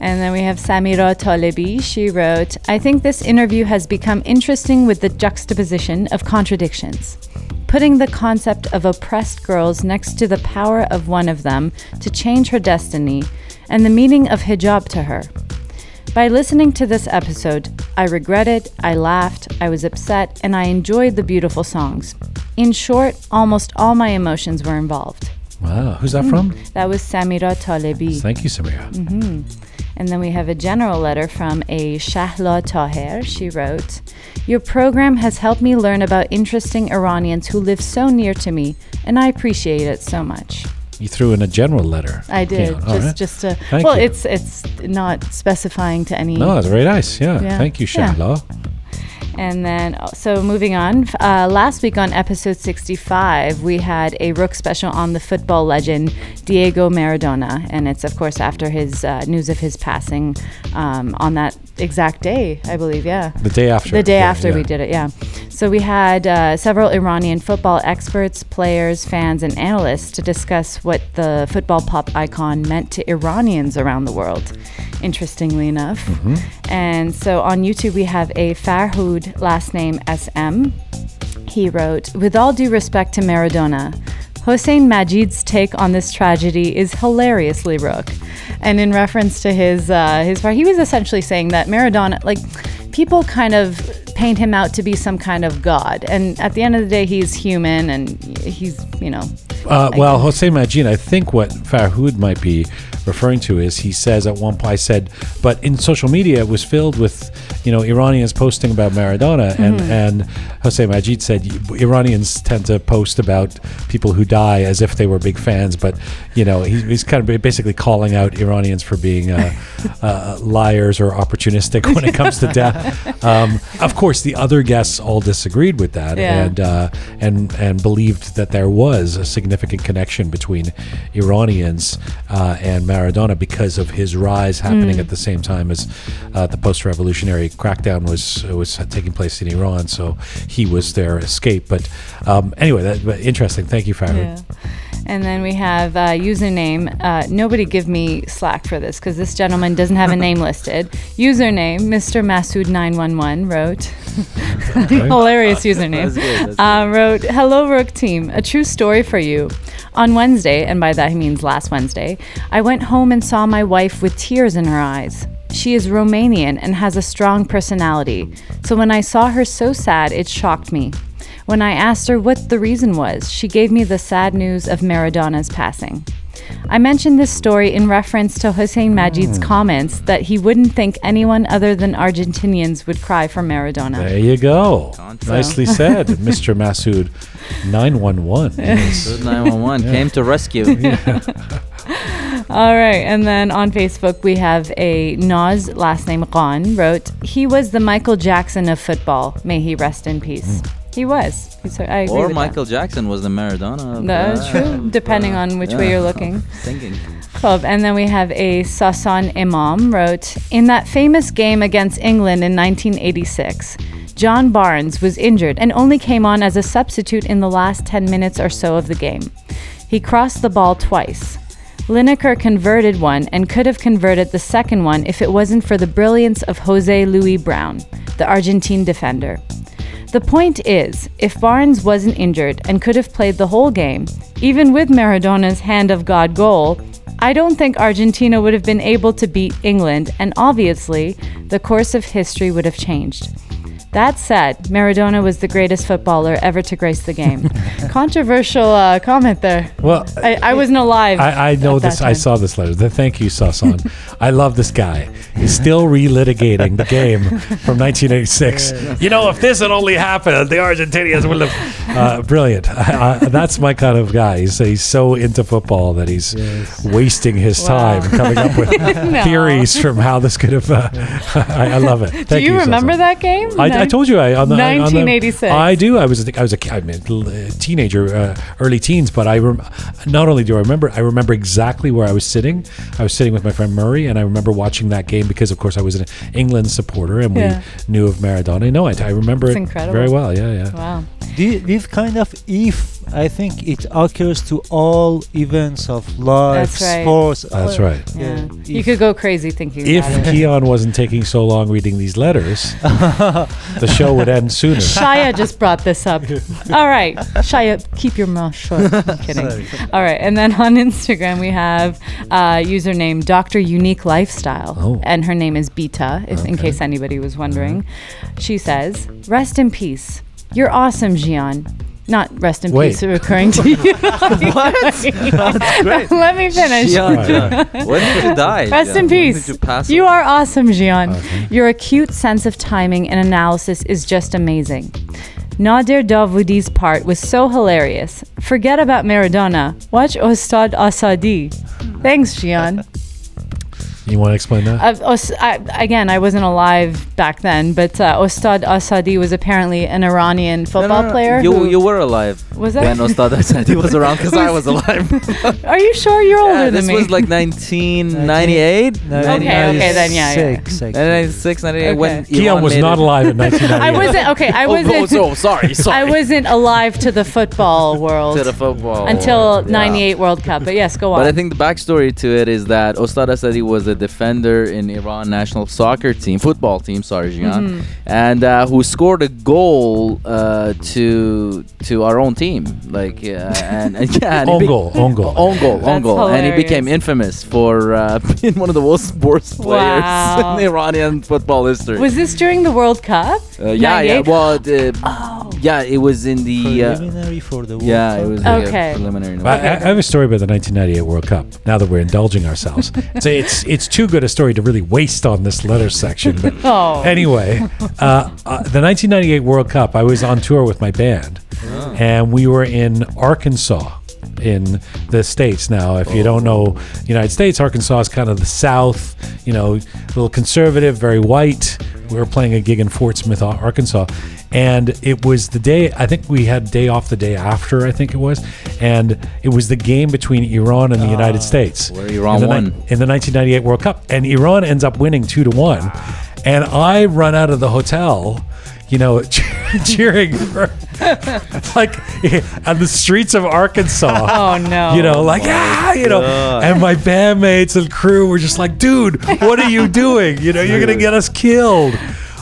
And then we have Samira Talebi. She wrote I think this interview has become interesting with the juxtaposition of contradictions. Putting the concept of oppressed girls next to the power of one of them to change her destiny and the meaning of hijab to her. By listening to this episode, I regretted, I laughed, I was upset, and I enjoyed the beautiful songs. In short, almost all my emotions were involved. Wow, who's that from? Mm-hmm. That was Samira Talebi. Thank you, Samira. Mm-hmm. And then we have a general letter from a Shahla Taher. She wrote, Your program has helped me learn about interesting Iranians who live so near to me, and I appreciate it so much. You threw in a general letter. I did just right. just to Thank well, you. it's it's not specifying to any. No, that's very nice. Yeah, Yeah. thank you, Yeah. And then, uh, so moving on, uh, last week on episode 65, we had a Rook special on the football legend Diego Maradona. And it's, of course, after his uh, news of his passing um, on that exact day, I believe, yeah. The day after. The day Yeah, after yeah. we did it, yeah. So we had uh, several Iranian football experts, players, fans, and analysts to discuss what the football pop icon meant to Iranians around the world. Interestingly enough, and so on YouTube we have a Farhood last name SM. He wrote, "With all due respect to Maradona." Hossein Majid's take on this tragedy is hilariously rook, and in reference to his uh, his part, he was essentially saying that Maradona, like people, kind of paint him out to be some kind of god, and at the end of the day, he's human, and he's you know, Uh, well, Jose Majid, I think what Farhood might be referring to is he says at one point, I said, but in social media it was filled with, you know, Iranians posting about Maradona, and and Jose Majid said Iranians tend to post about people who die as if they were big fans, but you know, he, he's kind of basically calling out Iranians for being uh, [laughs] uh, liars or opportunistic when it comes to death. [laughs] Um, of course, the other guests all disagreed with that, Yeah. and uh, and and believed that there was a significant connection between Iranians uh, and Maradona because of his rise happening at the same time as uh, the post-revolutionary crackdown was was taking place in Iran. So he was their escape. But um, anyway, that interesting. Thank you, Farhad. Yeah. And then we have uh, username. Uh, nobody give me slack for this because this gentleman doesn't have a name [laughs] listed. Username Mr. Masood911 wrote. [laughs] Hilarious username. Good, Uh, wrote, Hello, Rook team. A true story for you. On Wednesday, and by that he means last Wednesday, I went home and saw my wife with tears in her eyes. She is Romanian and has a strong personality. So when I saw her so sad, it shocked me. When I asked her what the reason was, she gave me the sad news of Maradona's passing. I mentioned this story in reference to Hussein Majid's hmm. comments that he wouldn't think anyone other than Argentinians would cry for Maradona. There you go. Contra. Nicely said, [laughs] Mr. Masood. 911. [laughs] Yes. Good 911 came to rescue. [laughs] All right, and then on Facebook we have a Naz, last name Khan, wrote, "He was the Michael Jackson of football. May he rest in peace." Hmm. He was. He's, I agree Or with Michael Jackson was the Maradona. Of, That's uh, true, [laughs] depending on which way you're looking. [laughs] Thinking. Club. And then we have a Sasan Imam wrote, In that famous game against England in 1986, John Barnes was injured and only came on as a substitute in the last 10 minutes or so of the game. He crossed the ball twice. Lineker converted one and could have converted the second one if it wasn't for the brilliance of Jose Luis Brown, the Argentine defender. The point is, if Barnes wasn't injured and could have played the whole game, even with Maradona's hand of God goal, I don't think Argentina would have been able to beat England, and obviously, the course of history would have changed. That said, Maradona was the greatest footballer ever to grace the game. [laughs] Controversial uh, comment there. Well, I, I wasn't alive. I, I know at that this. I saw this letter. Th- Thank you, Sasan. I love this guy. He's still relitigating the game from 1986. You know, if this had only happened, the Argentinians would have. Uh, brilliant. I, I, that's my kind of guy. He's, he's so into football that he's Yes. wasting his Wow. time coming up with [laughs] No. theories from how this could have. Uh, [laughs] I, I love it. Thank Do you, remember Sasan. that game? I, I told you I on the I- on the- 1986. I do. I was a- I was a, mean, l- uh, teenager, uh, early teens, but I rem- not only do I remember, I remember exactly where I was sitting. I was sitting with my friend Murray, and I remember watching that game because, of course, I was an England supporter, and Yeah. we knew of Maradona. No, I, I remember It's it incredible. very well. Yeah, yeah. Wow. Thi- This kind of if I think it occurs to all events of life, That's right. sports. That's uh, right. Yeah. Yeah, you could go crazy thinking If about it. Keon wasn't taking so long reading these letters, [laughs] the show would end sooner. Shia just brought this up. All right, Shia, keep your mouth shut. I'm [laughs] kidding. Sorry. All right, and then on Instagram we have uh, username Doctor Unique Lifestyle, Oh. and her name is Beta, if, in case anybody was wondering. She says, "Rest in peace. You're awesome, Jian." Not rest in Wait. peace, recurring to you. [laughs] what? [laughs] Let me finish. Jian, Right, right. when did you die? Rest Jian? in When peace. Did you pass You are awesome, Jian. Okay. Your acute sense of timing and analysis is just amazing. Nadir Davudi's part was so hilarious. Forget about Maradona. Watch Ostad Asadi. Thanks, Jian. You want to explain that? Uh, Os- I, again, I wasn't alive back then, but uh, Ostad Asadi was apparently an Iranian football player. You who- you were alive. Was I? When Ostad [laughs] Asadi was around because I was [laughs] alive. Are you sure you're older yeah, than this was like [laughs] 1998. Okay, okay, then, yeah, yeah. 96, actually. 1996, 98. When Okay. Keon was not it. alive in 1998. I wasn't okay. I Oh, wasn't. oh, so sorry, sorry. I wasn't alive to the football world to the football until Yeah. '98 World Cup. But yes, go on. But I think the backstory to it is that Ostad Asadi was a defender in Iran national soccer team, football team, sorry, Jian, Mm-hmm. and uh, who scored a goal uh, to to our own team, like uh, and, [laughs] and yeah, and he Own be- goal, own goal. own goal, own goal, and he became infamous for uh, [laughs] being one of the worst worst players Wow. in [laughs] Iranian football history. was this during the World Cup? uh, yeah, yeah, well, the, Oh. yeah, it was in the. Uh, Preliminary for the World yeah, it was like Okay. a preliminary. I, I I have a story about the 1998 World Cup. Now that we're indulging ourselves, so it's it's too good a story to really waste on this letter section. But [laughs] Oh. anyway, uh, uh, the 1998 World Cup, I was on tour with my band, and we were in Arkansas. In the states now, if you don't know United States, Arkansas is kind of the South. You know, a little conservative, very white. We were playing a gig in Fort Smith, Arkansas, and it was the day. I think we had day off the day after. I think it was, and it was the game between Iran and the ah, United States. where Iran in the, won. in the 1998 World Cup, and Iran ends up winning two to one, and I run out of the hotel, you know, [laughs] cheering for, [laughs] like on the streets of Arkansas. Oh no! You know, like ah, you know, God. and my bandmates and crew were just like, "Dude, what are you doing? You know, you're gonna get us killed."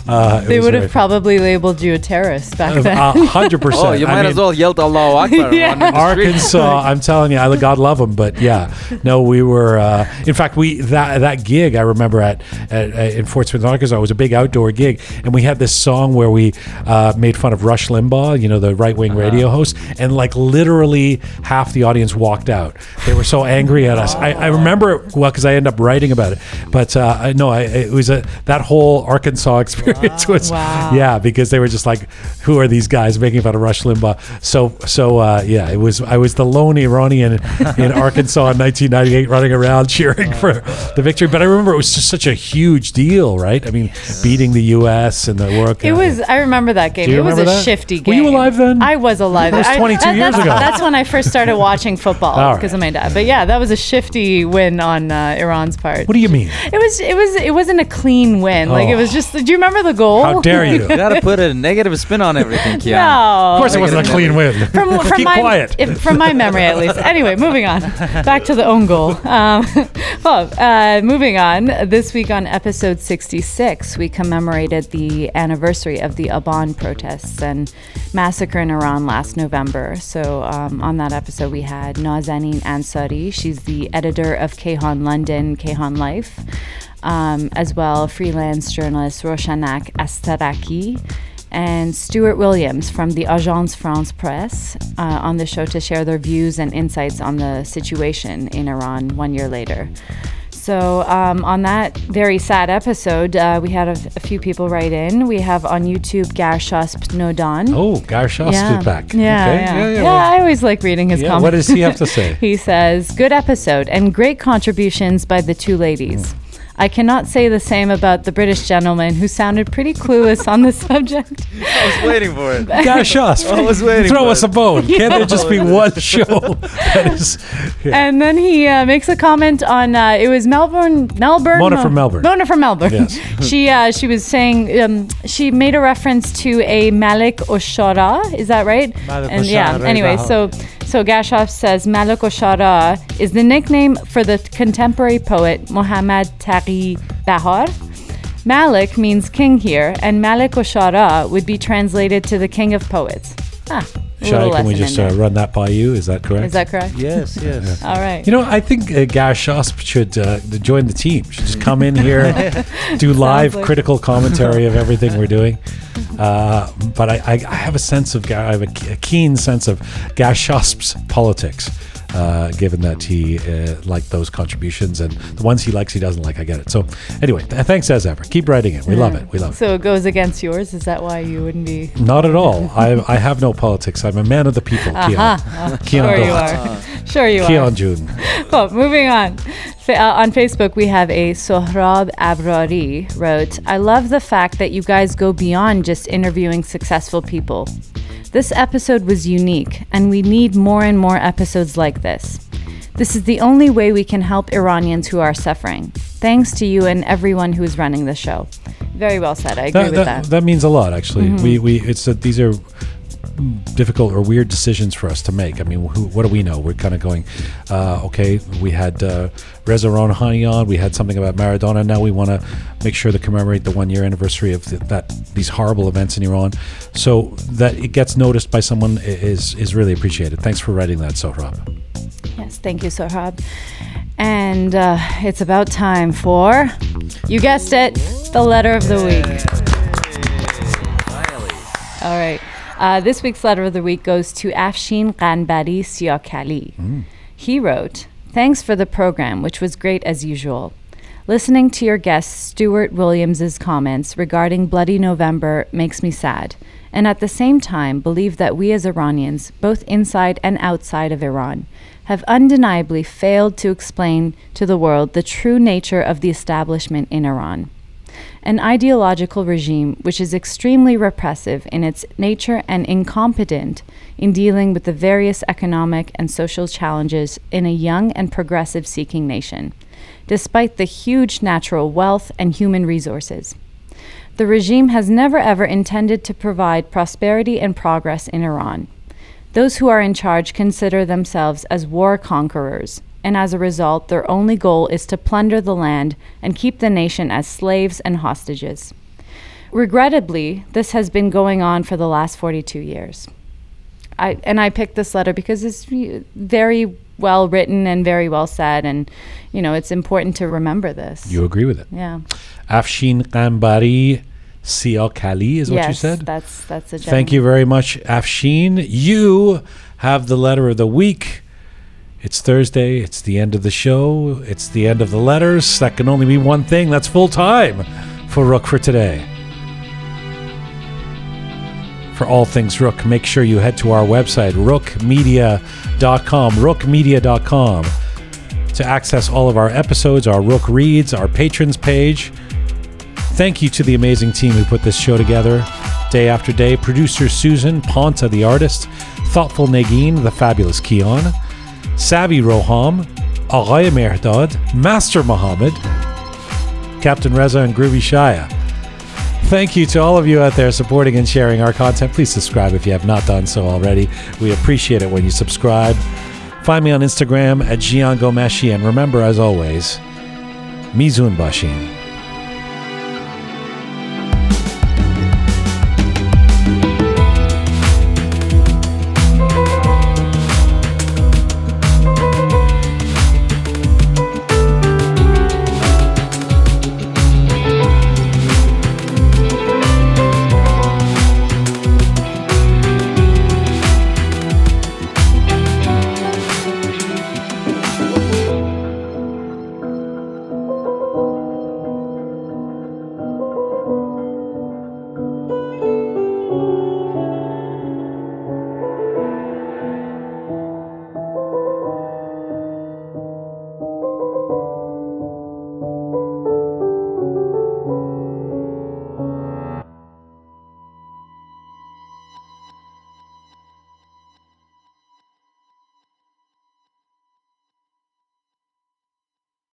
Uh, they would have probably labeled you a terrorist back fun. then. A hundred [laughs] percent. Oh, you I might mean, as well yell Allahu [laughs] Akbar. Yeah. on the street. Arkansas, [laughs] I'm telling you, I God love them, but yeah, no, we were. Uh, in fact, we that that gig I remember at, at, at in Fort Smith, Arkansas was a big outdoor gig, and we had this song where we uh, made fun of Rush Limbaugh, you know, the right wing radio host, and like literally half the audience walked out. They were so angry at us. I, I remember it well because I ended up writing about it, but uh, I no, I, it was a that whole Arkansas experience [laughs] was Wow. yeah because they were just like, who are these guys making fun of Rush Limbaugh? So so uh, yeah, it was I was the lone Iranian in [laughs] Arkansas in 1998 running around cheering for the victory. But I remember it was just such a huge deal, right? I mean, beating the U.S. and the World Cup. It was. I remember that game. It was a that? shifty game. Were you alive then? I was alive. That was I- 22 that- years that's, ago. That's when I first started [laughs] watching football All right. because of my dad. But yeah, that was a shifty win on uh, Iran's part. What do you mean? It was. It was. It wasn't a clean win. Like it was Oh. just. Do you remember the goal? How dare you? [laughs] You gotta put a negative spin on everything, Kian. No. Of course, it wasn't a clean win. [laughs] from, [laughs] from Keep my quiet. if- from my memory at least. Anyway, moving on. Back to the own goal. Um, well, uh, moving on. This week on episode 66, we commemorated the anniversary of the Aban protests and massacre in Iran last November. So um, on that episode, we had Nazanin Ansari. She's the editor of Kayhan London, Kayhan Life. Um, as well, freelance journalist Roshanak Astaraki and Stuart Williams from the Agence France Presse uh, on the show to share their views and insights on the situation in Iran one year later. So, um, on that very sad episode, uh, we had a, a few people write in. We have on YouTube Garshasp Nodan. Oh, Garshas yeah. is back. Yeah, Okay. yeah. yeah, Yeah, I always like reading his Yeah, comments. what does he have to [laughs] say? he says, Good episode and great contributions by the two ladies. I cannot say the same about the British gentleman who sounded pretty clueless on the [laughs] subject. I was waiting for it. [laughs] Garshas, I was waiting throw for us it. a bone. [laughs] Can't there just be one show that is? Yeah. And then he uh, makes a comment on uh, it was Melbourne, Melbourne, Mona Mo- from Melbourne. Mona from Melbourne. Yes. she uh, she was saying um, she made a reference to a Malik Oshara. Is that right? Malik and yeah. Oshara, Anyway, Bahar. so so Gashov says Malik Oshara is the nickname for the contemporary poet Mohammad Taqi Bahar. Malik means king here, and Malik Oshara would be translated to the king of poets. Ah, a Shai, can we just uh, run that by you? Is that correct? Is that correct? Yes, [laughs] yes. All right. You know, I think uh, Garshas should uh, join the team. Should just come in here, [laughs] do live like- critical commentary of everything we're doing. [laughs] Uh, but I, I, I have a sense of, I have a, a keen sense of Garshasp's politics. Uh, given that he uh, liked those contributions and the ones he likes, he doesn't like. I get it. So anyway, th- thanks as ever. Keep writing it. We love it. We love it. So it goes against yours. Is that why you wouldn't be? Not at all. I, I have no politics. I'm a man of the people. Keon. Aha. Keon sure you are. [laughs] Sure you are. Keon June. [laughs] Well, moving on. Fa- uh, on Facebook, we have a Sohrab Abrari wrote, I love the fact that you guys go beyond just interviewing successful people. This episode was unique, and we need more and more episodes like this. This is the only way we can help Iranians who are suffering. Thanks to you and everyone who is running the show. Very well said. I agree That, with that, that. Mm-hmm. that means a lot, actually. We, we it's that these are difficult or weird decisions for us to make. I mean, who, what do we know? We're kind of going, uh, okay, we had uh, Reza Ronhani on, we had something about Maradona. Now we want to make sure to commemorate the one year anniversary of the, that these horrible events in Iran. So that it gets noticed by someone is is really appreciated. Thanks for writing that, Sohrab. Yes, thank you, Sohrab. And uh, it's about time for, you guessed it, the letter of the week. All right. Uh, this week's letter of the week goes to Afshin Qanbari Siakali. He wrote, Thanks for the program, which was great as usual. Listening to your guest Stuart Williams's comments regarding Bloody November makes me sad, and at the same time believe that we as Iranians, both inside and outside of Iran, have undeniably failed to explain to the world the true nature of the establishment in Iran an ideological regime which is extremely repressive in its nature and incompetent in dealing with the various economic and social challenges in a young and progressive seeking nation, despite the huge natural wealth and human resources. The regime has never ever intended to provide prosperity and progress in Iran. Those who are in charge consider themselves as war conquerors, and as a result, their only goal is to plunder the land and keep the nation as slaves and hostages. Regrettably, this has been going on for the last 42 years. I, and I picked this letter because it's very well written and very well said, and you know it's important to remember this. You agree with it? yeah. Afshin Qambari Siakali is what yes, you said? that's that's a. Thank you very much, Afshin. You have the letter of the week. It's Thursday. It's the end of the show. It's the end of the letters. That can only be one thing. That's full time for Rook for today. For all things Rook, make sure you head to our website, rookmedia.com, rookmedia.com, to access all of our episodes, our Rook Reads, our patrons page. Thank you to the amazing team who put this show together day after day. Producer Susan, Ponta the artist, Thoughtful Nagin, the fabulous Keon, Savvy Roham, Aghay Mehrdad, Master Muhammad, Captain Reza, and Groovy Shaya. Thank you to all of you out there supporting and sharing our content. Please subscribe if you have not done so already. We appreciate it when you subscribe. Find me on Instagram at Jian Ghomeshi, and remember, as always, Mizun Bashin.